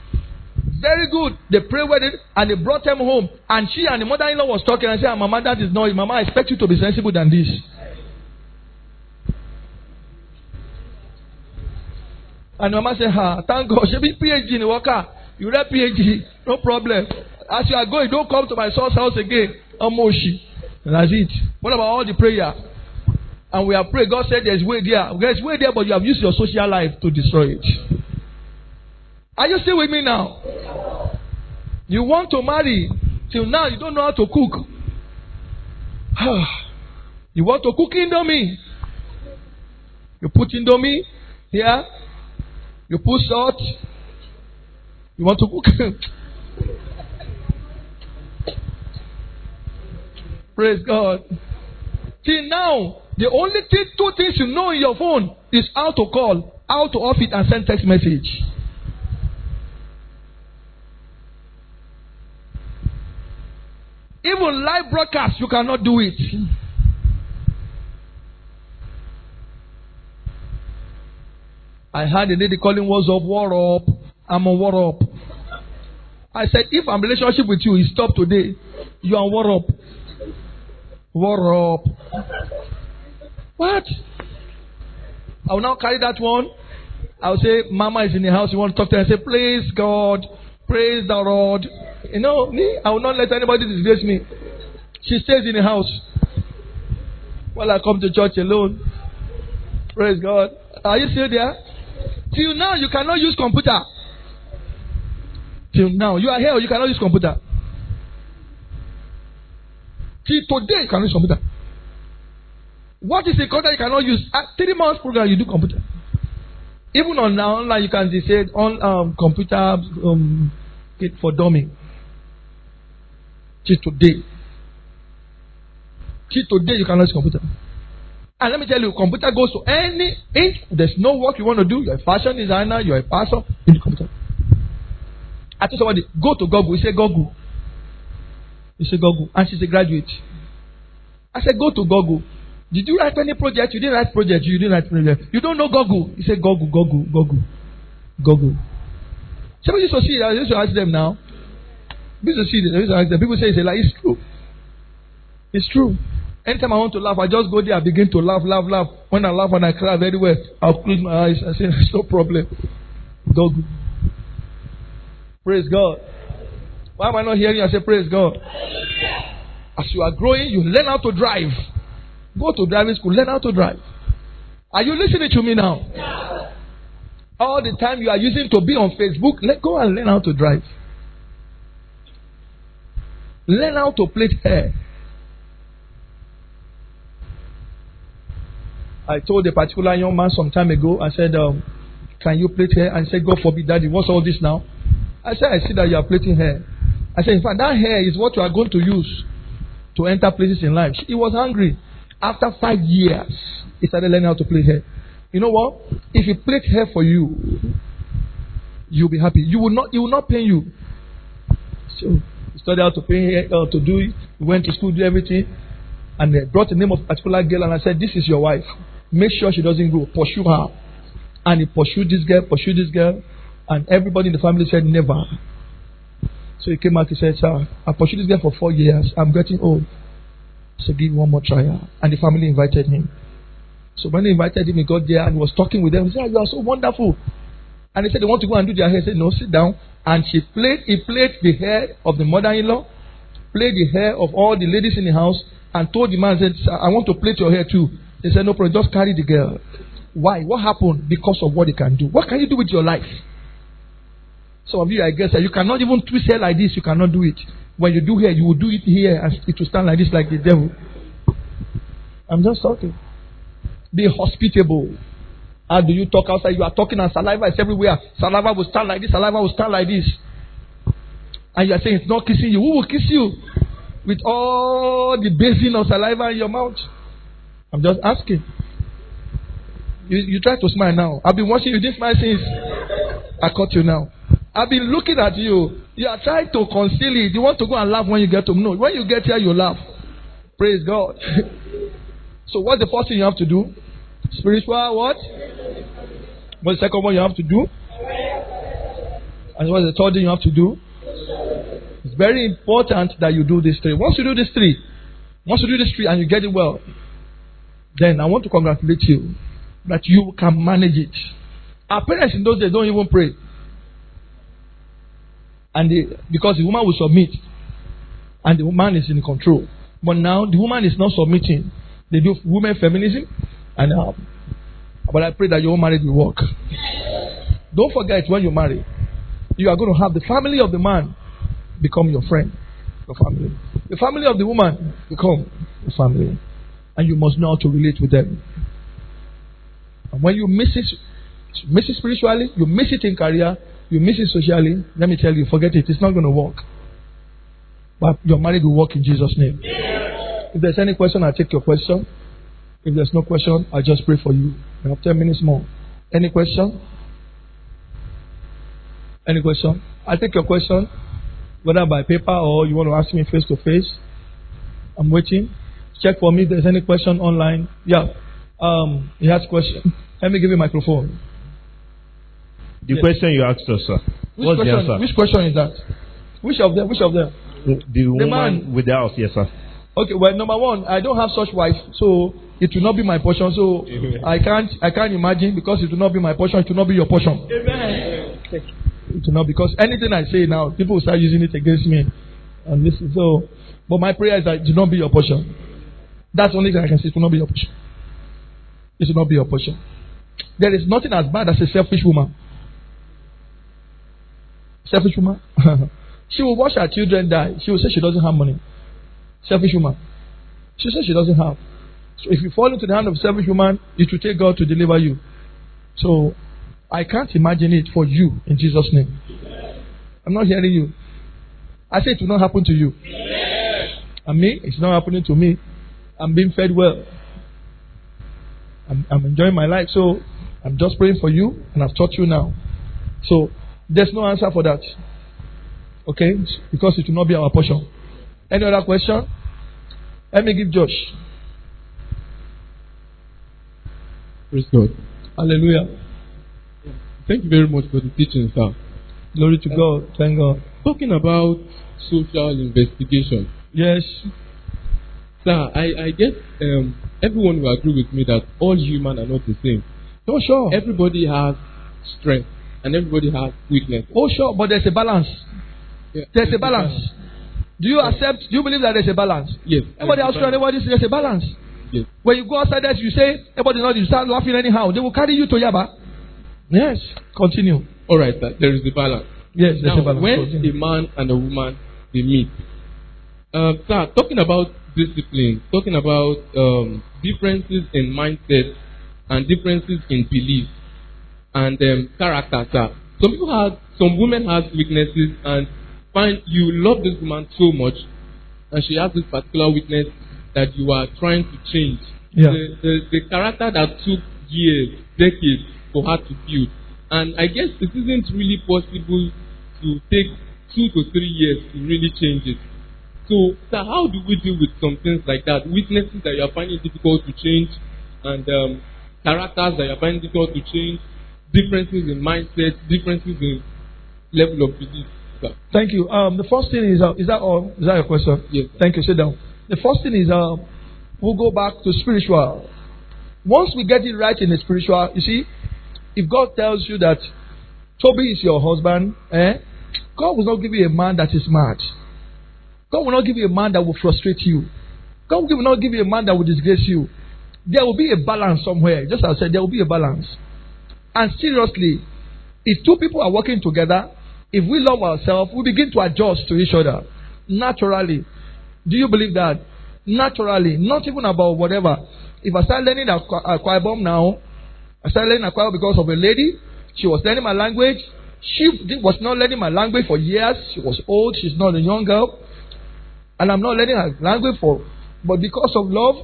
S2: very good. They pray with it and they brought them home. And she and the mother in law was talking and said, Mama, that is not Mama, I expect you to be sensible than this. And Mama said, Ha, thank God. She be PhD in the worker. You read PhD, no problem. As you are going, don't come to my son's house again. Omoshi. That's it. What about all the prayer? And we have prayed. God said there's way there. There's way there, but you have used your social life to destroy it. Are you still with me now? You want to marry. Till now, you don't know how to cook. (sighs) you want to cook indomie. You put indomie here. You put salt. You want to cook. (laughs) Praise God. Till now, the only thing, two things you know in your phone is how to call, how to off it, and send text message. Even live broadcast, you cannot do it. I had a lady calling WhatsApp, war up. I'm on war up. I said, if I'm relationship with you is stop today, you are war up. War up. What? I will now carry that one I'll say, Mama is in the house. You want to talk to her? I say, Praise God. Praise the Lord. You know, me, I will not let anybody disgrace me. She stays in the house. While I come to church alone. Praise God. Are you still there? Till now, you cannot use computer. Till now, you are here, you cannot use computer. Till today, you cannot use computer. What is the computer you cannot use? At three months program, you do computer. Even on online, you can say on um, computer um, for dummy. Till today. Till today, you cannot use computer. And let me tell you, computer goes to any inch. There's no work you want to do. You're a fashion designer, you're a pastor, in the computer. I told somebody, go to Google. He said, Google. He said, Google. And she's a graduate. I said, go to Google. Did you write any project? You didn't write project. You didn't write project. You don't know Google. He said, Google, Google, Google, Google. Somebody used to see I used to ask them now. People see them. People say it's a lie. It's true. It's true. Anytime I want to laugh, I just go there, I begin to laugh, laugh, laugh. When I laugh and I cry very well, I'll close my eyes and say, (laughs) There's no problem. Go. Praise God. Why am I not hearing you? I say, Praise God. As you are growing, you learn how to drive. Go to driving school, learn how to drive. Are you listening to me now? All the time you are using to be on Facebook, let go and learn how to drive. Learn how to plait hair. I told a particular young man some time ago, I said, um, Can you plait hair? And said, God forbid, Daddy, what's all this now? I said, I see that you are plaiting hair. I said, In fact, that hair is what you are going to use to enter places in life. He was hungry. After five years, he started learning how to plait hair. You know what? If he plait hair for you, you'll be happy. You will not, he will not pay you. So, studied how to pay uh, to do it. Went to school, do everything. And they brought the name of a particular girl, and I said, This is your wife. Make sure she doesn't grow. Pursue her. And he pursued this girl, pursued this girl. And everybody in the family said, Never. So he came back, he said, Sir, I pursued this girl for four years. I'm getting old. So give one more try. And the family invited him. So when they invited him, he got there and he was talking with them. He said, You are so wonderful. And he said, They want to go and do their hair. He said, No, sit down. And she played, he played the hair of the mother in law, played the hair of all the ladies in the house, and told the man, said, I want to plait your hair too. He said, No problem, just carry the girl. Why? What happened? Because of what he can do. What can you do with your life? Some of you, I guess, you cannot even twist hair like this. You cannot do it. When you do hair, you will do it here and it will stand like this, like the devil. I'm just talking. Be hospitable. How do you talk outside? You are talking and saliva is everywhere. Saliva will stand like this, saliva will stand like this. And you are saying it's not kissing you. Who will kiss you? With all the basin of saliva in your mouth. I'm just asking. You, you try to smile now. I've been watching you. This smile since I caught you now. I've been looking at you. You are trying to conceal it. You want to go and laugh when you get to know. When you get here, you laugh. Praise God. (laughs) so what's the first thing you have to do? Spiritual what? What's the second one you have to do? And what's the third thing you have to do? It's very important that you do these three. Once you do these three, once you do these three and you get it well, then I want to congratulate you that you can manage it. Our parents in those days don't even pray. And they, because the woman will submit and the woman is in control. But now the woman is not submitting. They do women feminism and but I pray that your marriage will work. Don't forget when you marry, you are going to have the family of the man become your friend, your family. The family of the woman become your family. And you must know how to relate with them. And when you miss it, miss it spiritually, you miss it in career, you miss it socially, let me tell you, forget it. It's not going to work. But your marriage will work in Jesus' name. If there's any question, I'll take your question. If there's no question, I'll just pray for you. We have 10 minutes more. Any question? Any question? I'll take your question, whether by paper or you want to ask me face to face. I'm waiting. Check for me if there's any question online. Yeah. Um, he has question. (laughs) Let me give you a microphone.
S3: The yes. question you asked us, sir.
S2: Which
S3: What's
S2: question,
S3: the answer?
S2: Which question is that? Which of them? Which of them?
S3: The, the woman man. with the house, yes, sir.
S2: Okay, well, number one, I don't have such wife, so it will not be my portion. So
S3: Amen.
S2: I can't I can't imagine because it will not be my portion. It will not be your portion.
S3: Amen.
S2: It will not because anything I say now, people will start using it against me. And this is so. But my prayer is that it will not be your portion. That's the only thing I can say. It will not be your portion. It will not be your portion. There is nothing as bad as a selfish woman. Selfish woman. (laughs) she will watch her children die. She will say she doesn't have money. Selfish woman. She says she doesn't have. So if you fall into the hand of selfish woman, it will take God to deliver you. So I can't imagine it for you in Jesus' name. I'm not hearing you. I say it will not happen to you. And me, it's not happening to me. I'm being fed well. I'm, I'm enjoying my life. So I'm just praying for you, and I've taught you now. So there's no answer for that. Okay? Because it will not be our portion. Any other question? Let me give Josh.
S4: Praise God.
S2: Hallelujah.
S4: Thank you very much for the teaching, sir.
S2: Glory to God. Thank God.
S4: Talking about social investigation,
S2: Yes.
S4: sir, I, I guess um, everyone will agree with me that all human are not the same.
S2: Oh, sure.
S4: Everybody has strength and everybody has weakness.
S2: Oh, sure. But there's a balance.
S4: Yeah,
S2: There's a balance. Do you accept? Do you believe that there's a balance?
S4: Yes.
S2: Everybody
S4: there's
S2: else,
S4: a balance.
S2: everybody, there's a balance.
S4: Yes.
S2: When you go outside that, you say, everybody knows you start laughing anyhow. They will carry you to Yaba. Yes. Continue.
S4: All right, there is the balance.
S2: Yes, there's
S4: Now,
S2: a balance.
S4: when
S2: Continue.
S4: a man and a woman they meet, um, sir, talking about discipline, talking about um, differences in mindset and differences in belief and um, character, sir. Some people have, some women have weaknesses and find you love this woman so much, and she has this particular weakness that you are trying to change.
S2: Yeah.
S4: The, the, the character that took years, decades for her to build. And I guess it isn't really possible to take two to three years to really change it. So, sir, how do we deal with some things like that? Weaknesses that you are finding difficult to change, and um, characters that you are finding difficult to change, differences in mindset, differences in level of belief. Sir.
S2: Thank you. Um, the first thing is, uh, is that all? Is that your question?
S4: Yes.
S2: Thank you. Sit down. The first thing is, uh, we'll go back to spiritual. Once we get it right in the spiritual, you see, if God tells you that Toby is your husband, eh, God will not give you a man that is mad. God will not give you a man that will frustrate you. God will not give you a man that will disgrace you. There will be a balance somewhere. Just as I said, there will be a balance. And seriously, if two people are working together, if we love ourselves, we begin to adjust to each other naturally. Do you believe that? Naturally, not even about whatever. If I start learning a, choir bomb now, I started learning a choir because of a lady. She was learning my language. She was not learning my language for years. She was old. She's not a young girl. And I'm not learning her language for, but because of love.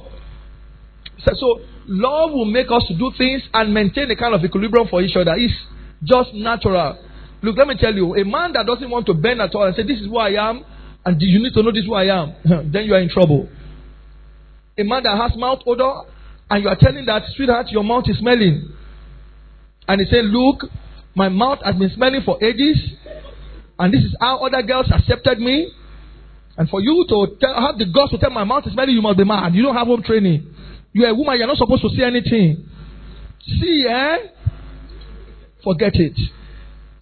S2: So, so love will make us to do things and maintain a kind of equilibrium for each other. It's just natural. Look, let me tell you, a man that doesn't want to bend at all and say, This is who I am, and you need to know this who I am, (laughs) then you are in trouble. A man that has mouth odor, and you are telling that, sweetheart, your mouth is smelling. And he said, Look, my mouth has been smelling for ages, and this is how other girls accepted me. And for you to tell, have the guts to tell my mouth is smelling, you must be mad. You don't have home training. You're a woman, you're not supposed to see anything. See, eh? Forget it.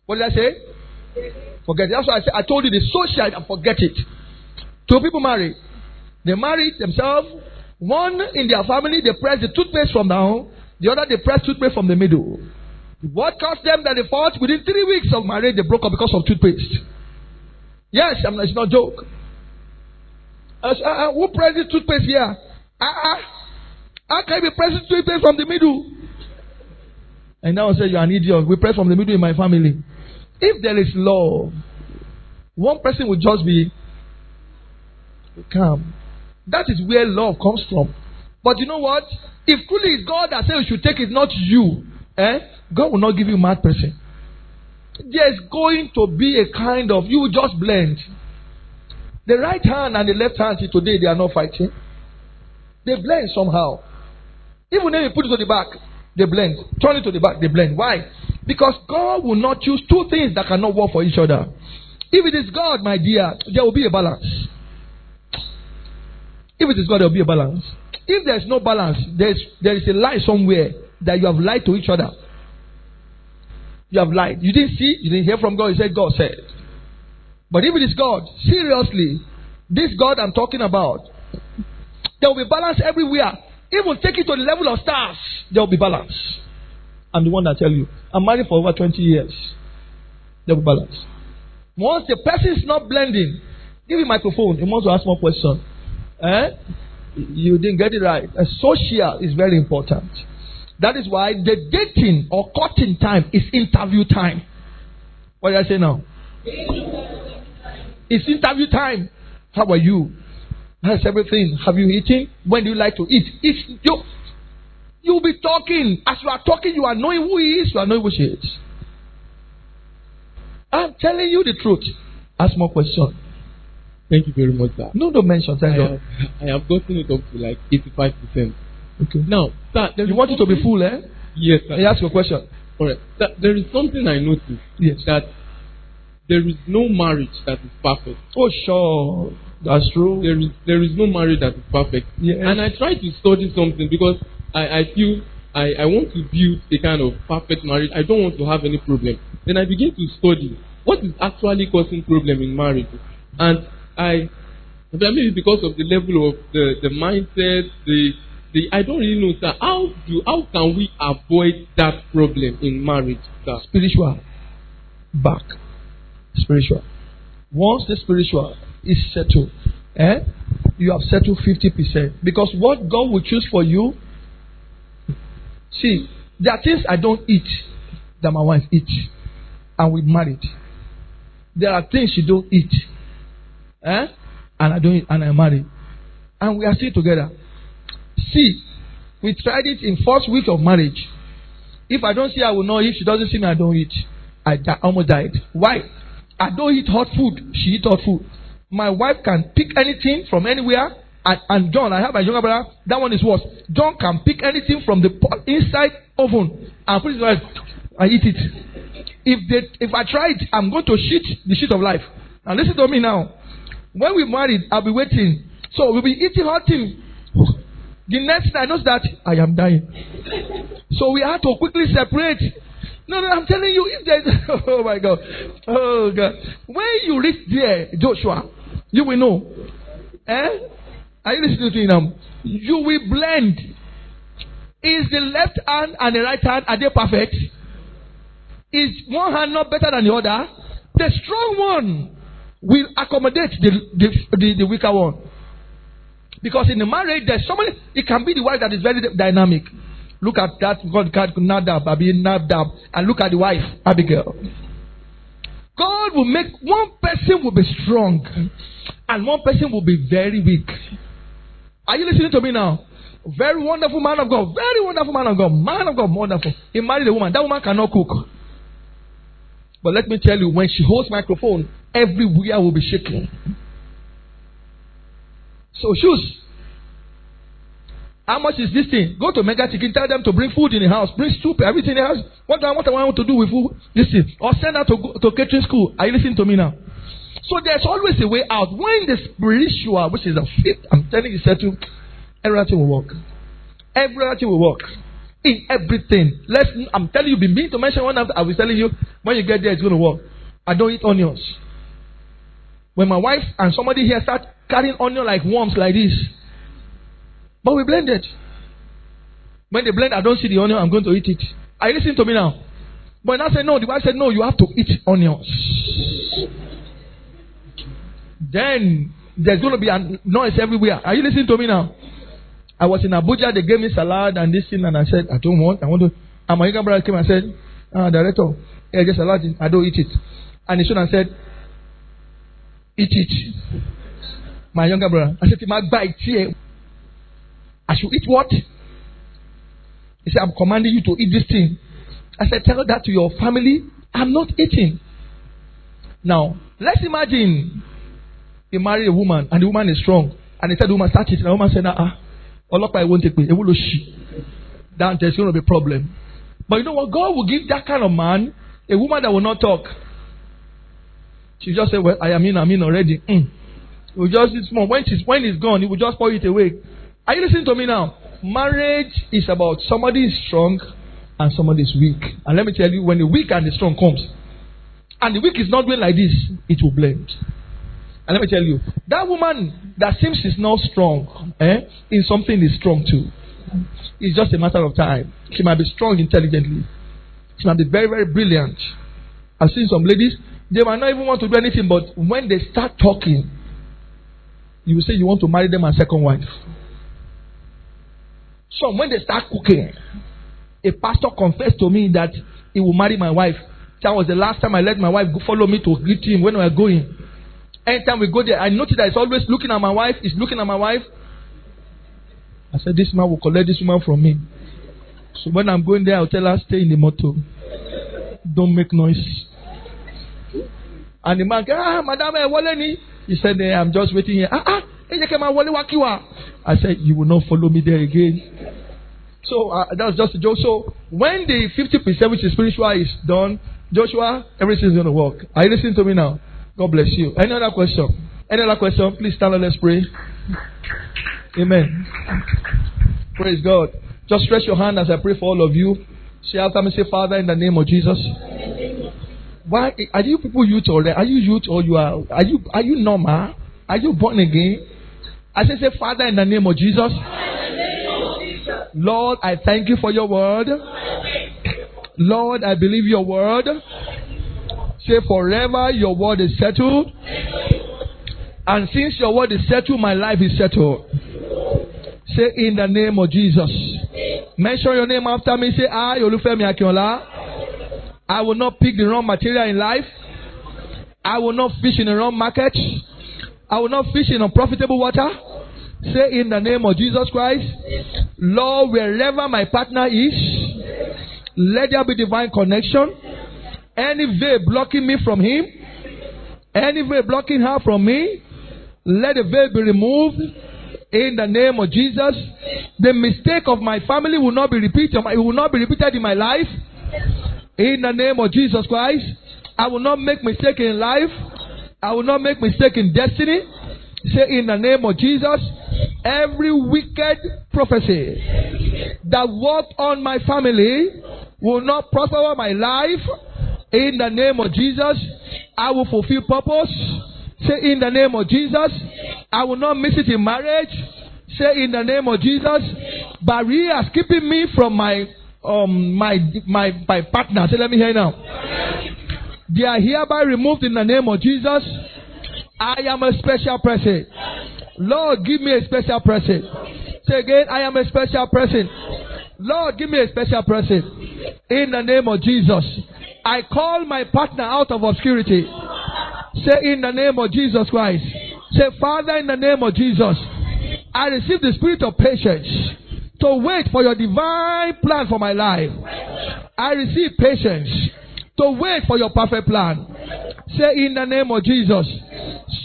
S2: What did I say? Forget it. That's why I said I told you the social and forget it. Two people marry. They marry themselves. One in their family, they press the toothpaste from down. The other, they press toothpaste from the middle. What caused them that they fought? Within three weeks of marriage, they broke up because of toothpaste. Yes, I'm, it's not a joke. Said, uh, uh, who presses toothpaste here? Ah, uh, how can you be pressing toothpaste from the middle? And now I say, You're an idiot. We press from the middle in my family. If there is love, one person will just be calm. That is where love comes from. But you know what? If truly it's God that says you should take it, not you, eh? God will not give you mad person. There's going to be a kind of you will just blend. The right hand and the left hand today they are not fighting. They blend somehow. Even when you put it to the back, they blend. Turn it to the back, they blend. Why? Because God will not choose two things that cannot work for each other. If it is God, my dear, there will be a balance. If it is God, there will be a balance. if there's no balance, there's there is a lie somewhere that you have lied to each other. You have lied. You didn't see, you didn't hear from God. You said God said. But if it is God, seriously, this God I'm talking about, there will be balance everywhere. Even take it to the level of stars, there will be balance. I'm the one that tell you. I'm married for over 20 years. Will balance. Once the person is not blending, give him microphone. He wants to ask more questions. Eh? You didn't get it right. A social is very important. That is why the dating or courting time is interview time. What did I say now? It's interview time. How are you? How's everything? Have you eaten? When do you like to eat? It's you. You'll be talking. As you are talking, you are knowing who he is. You are knowing who she is. I'm telling you the truth. Ask more questions.
S4: Thank you very much, sir.
S2: No, don't mention. Thank
S4: I
S2: God.
S4: have, I have gotten it up to like 85%.
S2: Okay.
S4: Now, sir,
S2: You want it to be full, eh?
S4: Yes, sir.
S2: I ask you a question.
S4: All right. There is something I noticed
S2: Yes.
S4: that there is no marriage that is perfect.
S2: Oh, sure. That's true.
S4: There is there is no marriage that is perfect.
S2: Yes.
S4: And I try to study something because I, I feel I, I want to build a kind of perfect marriage. I don't want to have any problem. Then I begin to study what is actually causing problem in marriage. And I maybe because of the level of the, the mindset, the the I don't really know, sir. How do how can we avoid that problem in marriage, sir?
S2: spiritual back spiritual once the spiritual is settled eh you have settled 50% because what god will choose for you see there are things i don't eat that my wife eats and we married there are things she don't eat eh and i don't eat and i married and we are still together see we tried it in first week of marriage if I don't see her, I will not eat. She doesn't see me, I don't eat. I di- almost died. Why? I don't eat hot food. She eat hot food. My wife can pick anything from anywhere. And, and John, I have a younger brother. That one is worse. John can pick anything from the inside oven and put it right. I eat it. If they, if I try it, I'm going to shit the shit of life. Now listen to me now. When we married, I'll be waiting. So we'll be eating hot thing. The next thing I know that I am dying. So we had to quickly separate. No, no, I'm telling you, if there's (laughs) oh my god, oh god, when you reach there, Joshua, you will know. Eh? Are you listening to me now? You will blend. Is the left hand and the right hand are they perfect? Is one hand not better than the other? The strong one will accommodate the the, the, the weaker one. Because in the marriage, there's somebody, it can be the wife that is very dynamic. Look at that God, God, Nadab, Abi, Nadab, and look at the wife, Abigail. God will make one person will be strong, and one person will be very weak. Are you listening to me now? Very wonderful man of God, very wonderful man of God, man of God, wonderful. He married a woman. That woman cannot cook. But let me tell you, when she holds microphone, everywhere will be shaking. So shoes. How much is this thing? Go to Mega Chicken, tell them to bring food in the house, bring soup, everything in the house. What do I, what I want to do with food? This thing. Or send her to, to catering school. Are you listening to me now? So there's always a way out. When the spiritual, which is the fifth, I'm telling you, settle, everything will work. Everything will work. In everything. Let's, I'm telling you, been mean to mention one after, I was telling you, when you get there, it's going to work. I don't eat onions. When my wife and somebody here start carrying onion like worms like this. But we blend it. When they blend, I don't see the onion, I'm going to eat it. Are you listening to me now? But I said, no, the wife said, no, you have to eat onions. Then there's going to be a noise everywhere. Are you listening to me now? I was in Abuja, they gave me salad and this thing, and I said, I don't want, I want to. And my younger brother came and said, ah, Director, yeah, just salad, I don't eat it. And the student said, Eat it. My younger brother. I said I bite here. I should eat what? He said, I'm commanding you to eat this thing. I said, Tell that to your family. I'm not eating. Now, let's imagine he married a woman and the woman is strong. And he said, The woman start eating. The woman said, Ah, Ọlọ́pàá it won't take me. It will she. Then there's going to be a problem. But you know what? God will give that kind of man a woman that will not talk. She just said, Well, I am in, I'm in already. Mm. We just it's small. When she's when it's gone, he will just pour it away. Are you listening to me now? Marriage is about somebody is strong and somebody is weak. And let me tell you, when the weak and the strong comes, and the weak is not doing like this, it will blend. And let me tell you, that woman that seems she's not strong, eh, in something is strong too. It's just a matter of time. She might be strong intelligently. She might be very, very brilliant. I've seen some ladies, they might not even want to do anything, but when they start talking, you will say you want to marry them as second wife. So when they start cooking, a pastor confessed to me that he will marry my wife. That was the last time I let my wife follow me to greet him when we were going. Anytime we go there, I notice that he's always looking at my wife. He's looking at my wife. I said, This man will collect this woman from me. So when I'm going there, I'll tell her, Stay in the motor. Don't make noise. And the man, ah, madam, eh, wale ni. He said, eh, I'm just waiting here. Ah, ah. I said, You will not follow me there again. So uh, that was just a joke. So when the 50% which is spiritual is done, Joshua, everything's going to work. Are you listening to me now? God bless you. Any other question? Any other question? Please stand and let's pray. Amen. Praise God. Just stretch your hand as I pray for all of you. Say after me, say, Father, in the name of Jesus. Why are you people youth or are you youth or you are are you are you normal? Are you born again? I say, say, Father, in the name of Jesus. Lord, I thank you for your word. Lord, I believe your word. Say, forever your word is settled. And since your word is settled, my life is settled. Say, in the name of Jesus. Mention your name after me. Say, I, Olufemi. I will not pick the wrong material in life. I will not fish in the wrong market. I will not fish in unprofitable water. Say in the name of Jesus Christ, Lord, wherever my partner is, let there be divine connection. Any veil blocking me from him, any veil blocking her from me, let the veil be removed in the name of Jesus. The mistake of my family will not be repeated. It will not be repeated in my life. In the name of Jesus Christ, I will not make mistake in life. I will not make mistake in destiny. Say in the name of Jesus, every wicked prophecy that worked on my family will not prosper my life. In the name of Jesus, I will fulfill purpose. Say in the name of Jesus, I will not miss it in marriage. Say in the name of Jesus, barriers keeping me from my um my my my partner. Say let me hear now. They are hereby removed in the name of Jesus. I am a special person. Lord, give me a special person. Say again, I am a special person. Lord, give me a special person. In the name of Jesus. I call my partner out of obscurity. Say in the name of Jesus Christ. Say, Father, in the name of Jesus, I receive the spirit of patience to wait for your divine plan for my life. I receive patience to wait for your perfect plan. Say in the name of Jesus.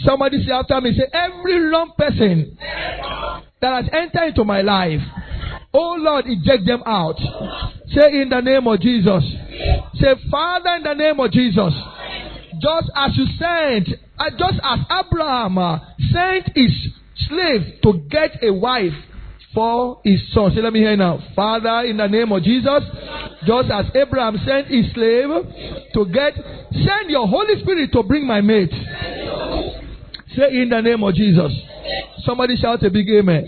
S2: Somebody say after me, say every wrong person that has entered into my life. Oh Lord, eject them out. Say in the name of Jesus. Say, Father, in the name of Jesus. Just as you sent, uh, just as Abraham uh, sent his slave to get a wife for his son. Say, let me hear now. Father, in the name of Jesus, just as Abraham sent his slave to get, send your Holy Spirit to bring my mate. Say, in the name of Jesus. Somebody shout a big amen.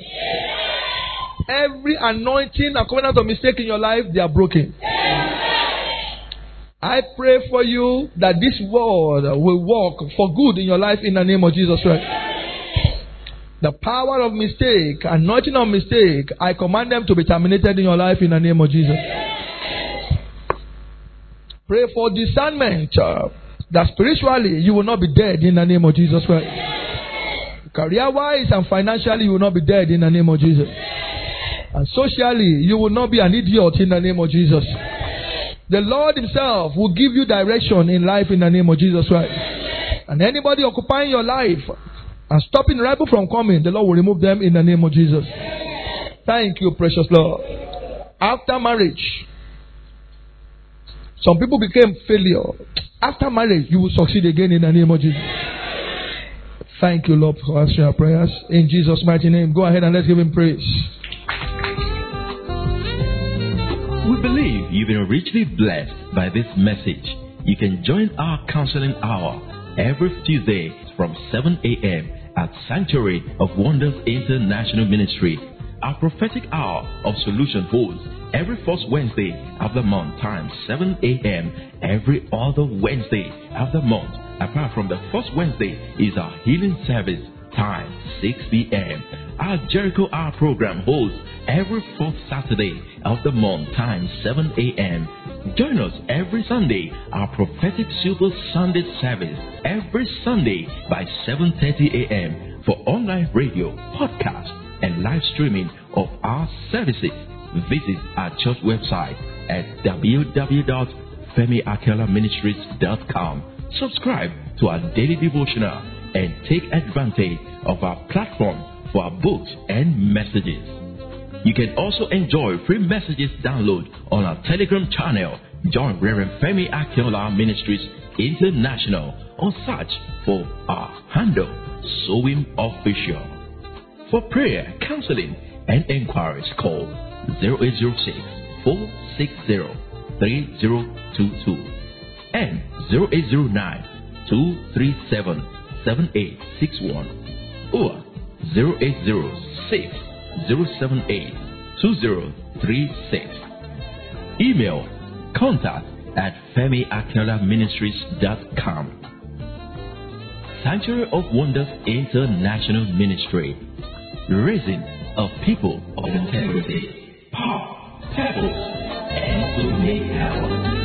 S2: Every anointing and covenant of mistake in your life, they are broken. I pray for you that this word will work for good in your life in the name of Jesus Christ. The power of mistake, anointing of mistake, I command them to be terminated in your life in the name of Jesus. Pray for discernment that spiritually you will not be dead in the name of Jesus Christ. Career wise and financially you will not be dead in the name of Jesus. And socially you will not be an idiot in the name of Jesus. The Lord Himself will give you direction in life in the name of Jesus Christ. And anybody occupying your life and stopping rebel from coming, the Lord will remove them in the name of Jesus. Thank you, precious Lord. After marriage, some people became failure. After marriage, you will succeed again in the name of Jesus. Thank you, Lord, for answering our prayers. In Jesus' mighty name, go ahead and let's give him praise.
S1: We believe you've been richly blessed by this message. You can join our counseling hour every Tuesday from 7 a.m. at Sanctuary of Wonders International Ministry. Our prophetic hour of solution holds every first Wednesday of the month times 7 a.m. every other Wednesday of the month. Apart from the first Wednesday is our healing service time 6 p.m. Our Jericho Hour program holds every fourth Saturday of the month time 7 a.m. Join us every Sunday, our prophetic Super Sunday service every Sunday by 7:30 a.m. for online radio, podcast, and live streaming of our services. Visit our church website at www.femiakelaministries.com. Subscribe to our daily devotional and take advantage of our platform for our books and messages. You can also enjoy free messages download on our Telegram channel. Join Reverend Femi Akiola Ministries International or search for our handle, Sowing Official. For prayer, counseling, and inquiries, call 0806 460 3022 and 0809 237 7861 or 0806 078 2036. Email contact at femiakelaministries.com. Sanctuary of Wonders International Ministry, raising a people of integrity, power, purpose, and to make.